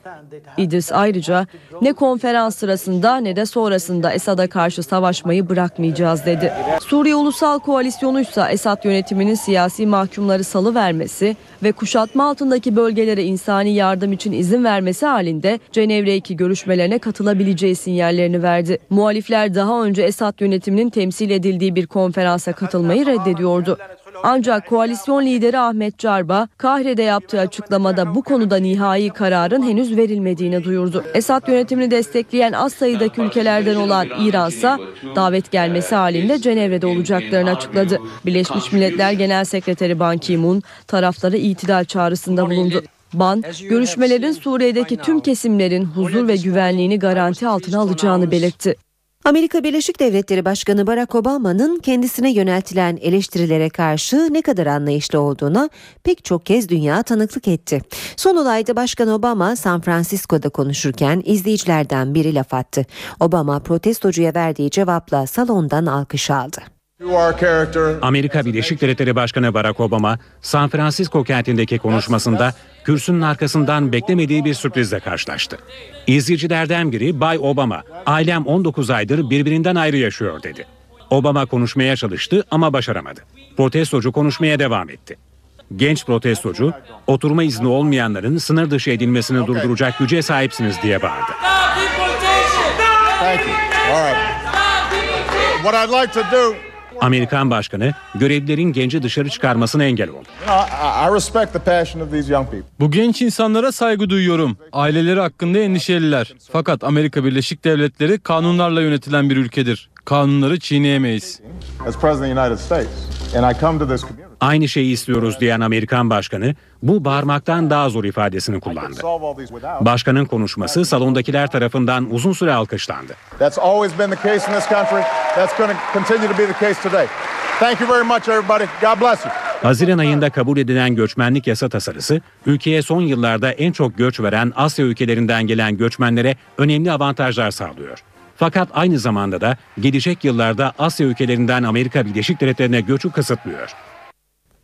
İdris ayrıca ne konferans sırasında ne de sonrasında Esad'a karşı savaşmayı bırakmayacağız dedi. Suriye Ulusal Koalisyonu ise Esad yönetiminin siyasi mahkumları salı vermesi ve kuşatma altındaki bölgelere insani yardım için izin vermesi halinde Cenevre 2 görüşmelerine katılabileceği sinyallerini verdi. Muhalifler daha önce Esad yönetiminin temsil edildiği bir konferansa katılmayı reddediyordu. Ancak koalisyon lideri Ahmet Carba, Kahire'de yaptığı açıklamada bu konuda nihai kararın henüz verilmediğini duyurdu. Esad yönetimini destekleyen az sayıdaki ülkelerden olan İran ise davet gelmesi halinde Cenevre'de olacaklarını açıkladı. Birleşmiş Milletler Genel Sekreteri Ban Ki-moon taraflara itidal çağrısında bulundu. Ban, görüşmelerin Suriye'deki tüm kesimlerin huzur ve güvenliğini garanti altına alacağını belirtti. Amerika Birleşik Devletleri Başkanı Barack Obama'nın kendisine yöneltilen eleştirilere karşı ne kadar anlayışlı olduğuna pek çok kez dünya tanıklık etti. Son olayda Başkan Obama San Francisco'da konuşurken izleyicilerden biri laf attı. Obama protestocuya verdiği cevapla salondan alkış aldı. Amerika Birleşik Devletleri Başkanı Barack Obama, San Francisco kentindeki konuşmasında kürsünün arkasından beklemediği bir sürprizle karşılaştı. İzleyicilerden biri Bay Obama, ailem 19 aydır birbirinden ayrı yaşıyor dedi. Obama konuşmaya çalıştı ama başaramadı. Protestocu konuşmaya devam etti. Genç protestocu, oturma izni olmayanların sınır dışı edilmesini durduracak güce sahipsiniz diye bağırdı. What I'd like to do Amerikan başkanı görevlilerin genci dışarı çıkarmasına engel oldu. Bu genç insanlara saygı duyuyorum. Aileleri hakkında endişeliler. Fakat Amerika Birleşik Devletleri kanunlarla yönetilen bir ülkedir. Kanunları çiğneyemeyiz. Aynı şeyi istiyoruz diyen Amerikan başkanı bu bağırmaktan daha zor ifadesini kullandı. Başkanın konuşması salondakiler tarafından uzun süre alkışlandı. Haziran ayında kabul edilen göçmenlik yasa tasarısı, ülkeye son yıllarda en çok göç veren Asya ülkelerinden gelen göçmenlere önemli avantajlar sağlıyor. Fakat aynı zamanda da gelecek yıllarda Asya ülkelerinden Amerika Birleşik Devletleri'ne göçü kısıtlıyor.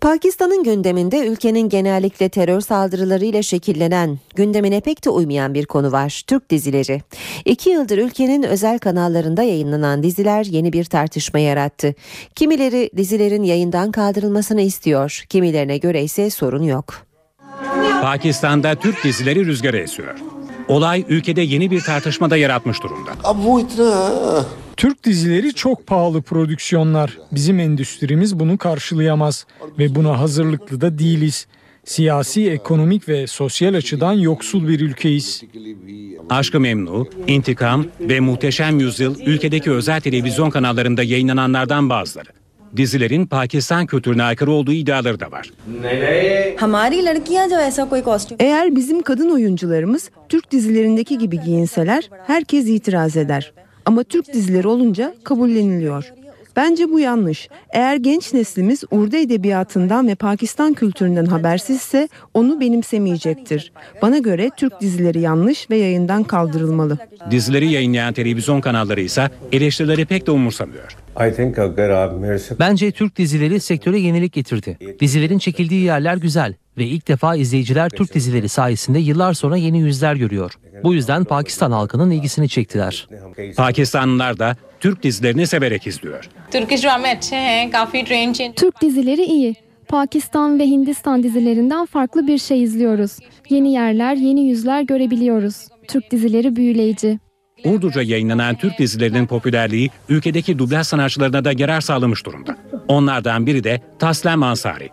Pakistan'ın gündeminde ülkenin genellikle terör saldırılarıyla şekillenen, gündemine pek de uymayan bir konu var. Türk dizileri. İki yıldır ülkenin özel kanallarında yayınlanan diziler yeni bir tartışma yarattı. Kimileri dizilerin yayından kaldırılmasını istiyor, kimilerine göre ise sorun yok. Pakistan'da Türk dizileri rüzgara esiyor. Olay ülkede yeni bir tartışma da yaratmış durumda. Türk dizileri çok pahalı prodüksiyonlar. Bizim endüstrimiz bunu karşılayamaz ve buna hazırlıklı da değiliz. Siyasi, ekonomik ve sosyal açıdan yoksul bir ülkeyiz. Aşkı Memnu, İntikam ve Muhteşem Yüzyıl ülkedeki özel televizyon kanallarında yayınlananlardan bazıları. Dizilerin Pakistan kültürüne aykırı olduğu iddiaları da var. Eğer bizim kadın oyuncularımız Türk dizilerindeki gibi giyinseler herkes itiraz eder. Ama Türk dizileri olunca kabulleniliyor. Bence bu yanlış. Eğer genç neslimiz Urdu edebiyatından ve Pakistan kültüründen habersizse onu benimsemeyecektir. Bana göre Türk dizileri yanlış ve yayından kaldırılmalı. Dizileri yayınlayan televizyon kanalları ise eleştirileri pek de umursamıyor. Bence Türk dizileri sektöre yenilik getirdi. Dizilerin çekildiği yerler güzel ve ilk defa izleyiciler Türk dizileri sayesinde yıllar sonra yeni yüzler görüyor. Bu yüzden Pakistan halkının ilgisini çektiler. Pakistanlılar da Türk dizilerini severek izliyor. Türk dizileri iyi. Pakistan ve Hindistan dizilerinden farklı bir şey izliyoruz. Yeni yerler, yeni yüzler görebiliyoruz. Türk dizileri büyüleyici. Urduca yayınlanan Türk dizilerinin popülerliği ülkedeki dublaj sanatçılarına da yarar sağlamış durumda. Onlardan biri de Taslem Ansari.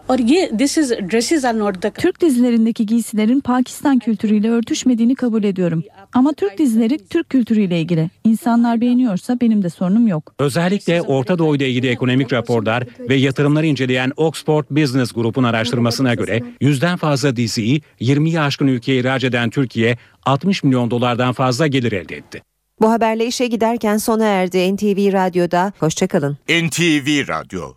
Türk dizilerindeki giysilerin Pakistan kültürüyle örtüşmediğini kabul ediyorum. Ama Türk dizileri Türk kültürüyle ilgili. İnsanlar beğeniyorsa benim de sorunum yok. Özellikle Orta Doğu ile ilgili ekonomik raporlar ve yatırımları inceleyen Oxford Business Group'un araştırmasına göre yüzden fazla diziyi 20'yi aşkın ülkeye ihraç eden Türkiye 60 milyon dolardan fazla gelir elde etti. Bu haberle işe giderken sona erdi NTV Radyo'da. Hoşçakalın. NTV Radyo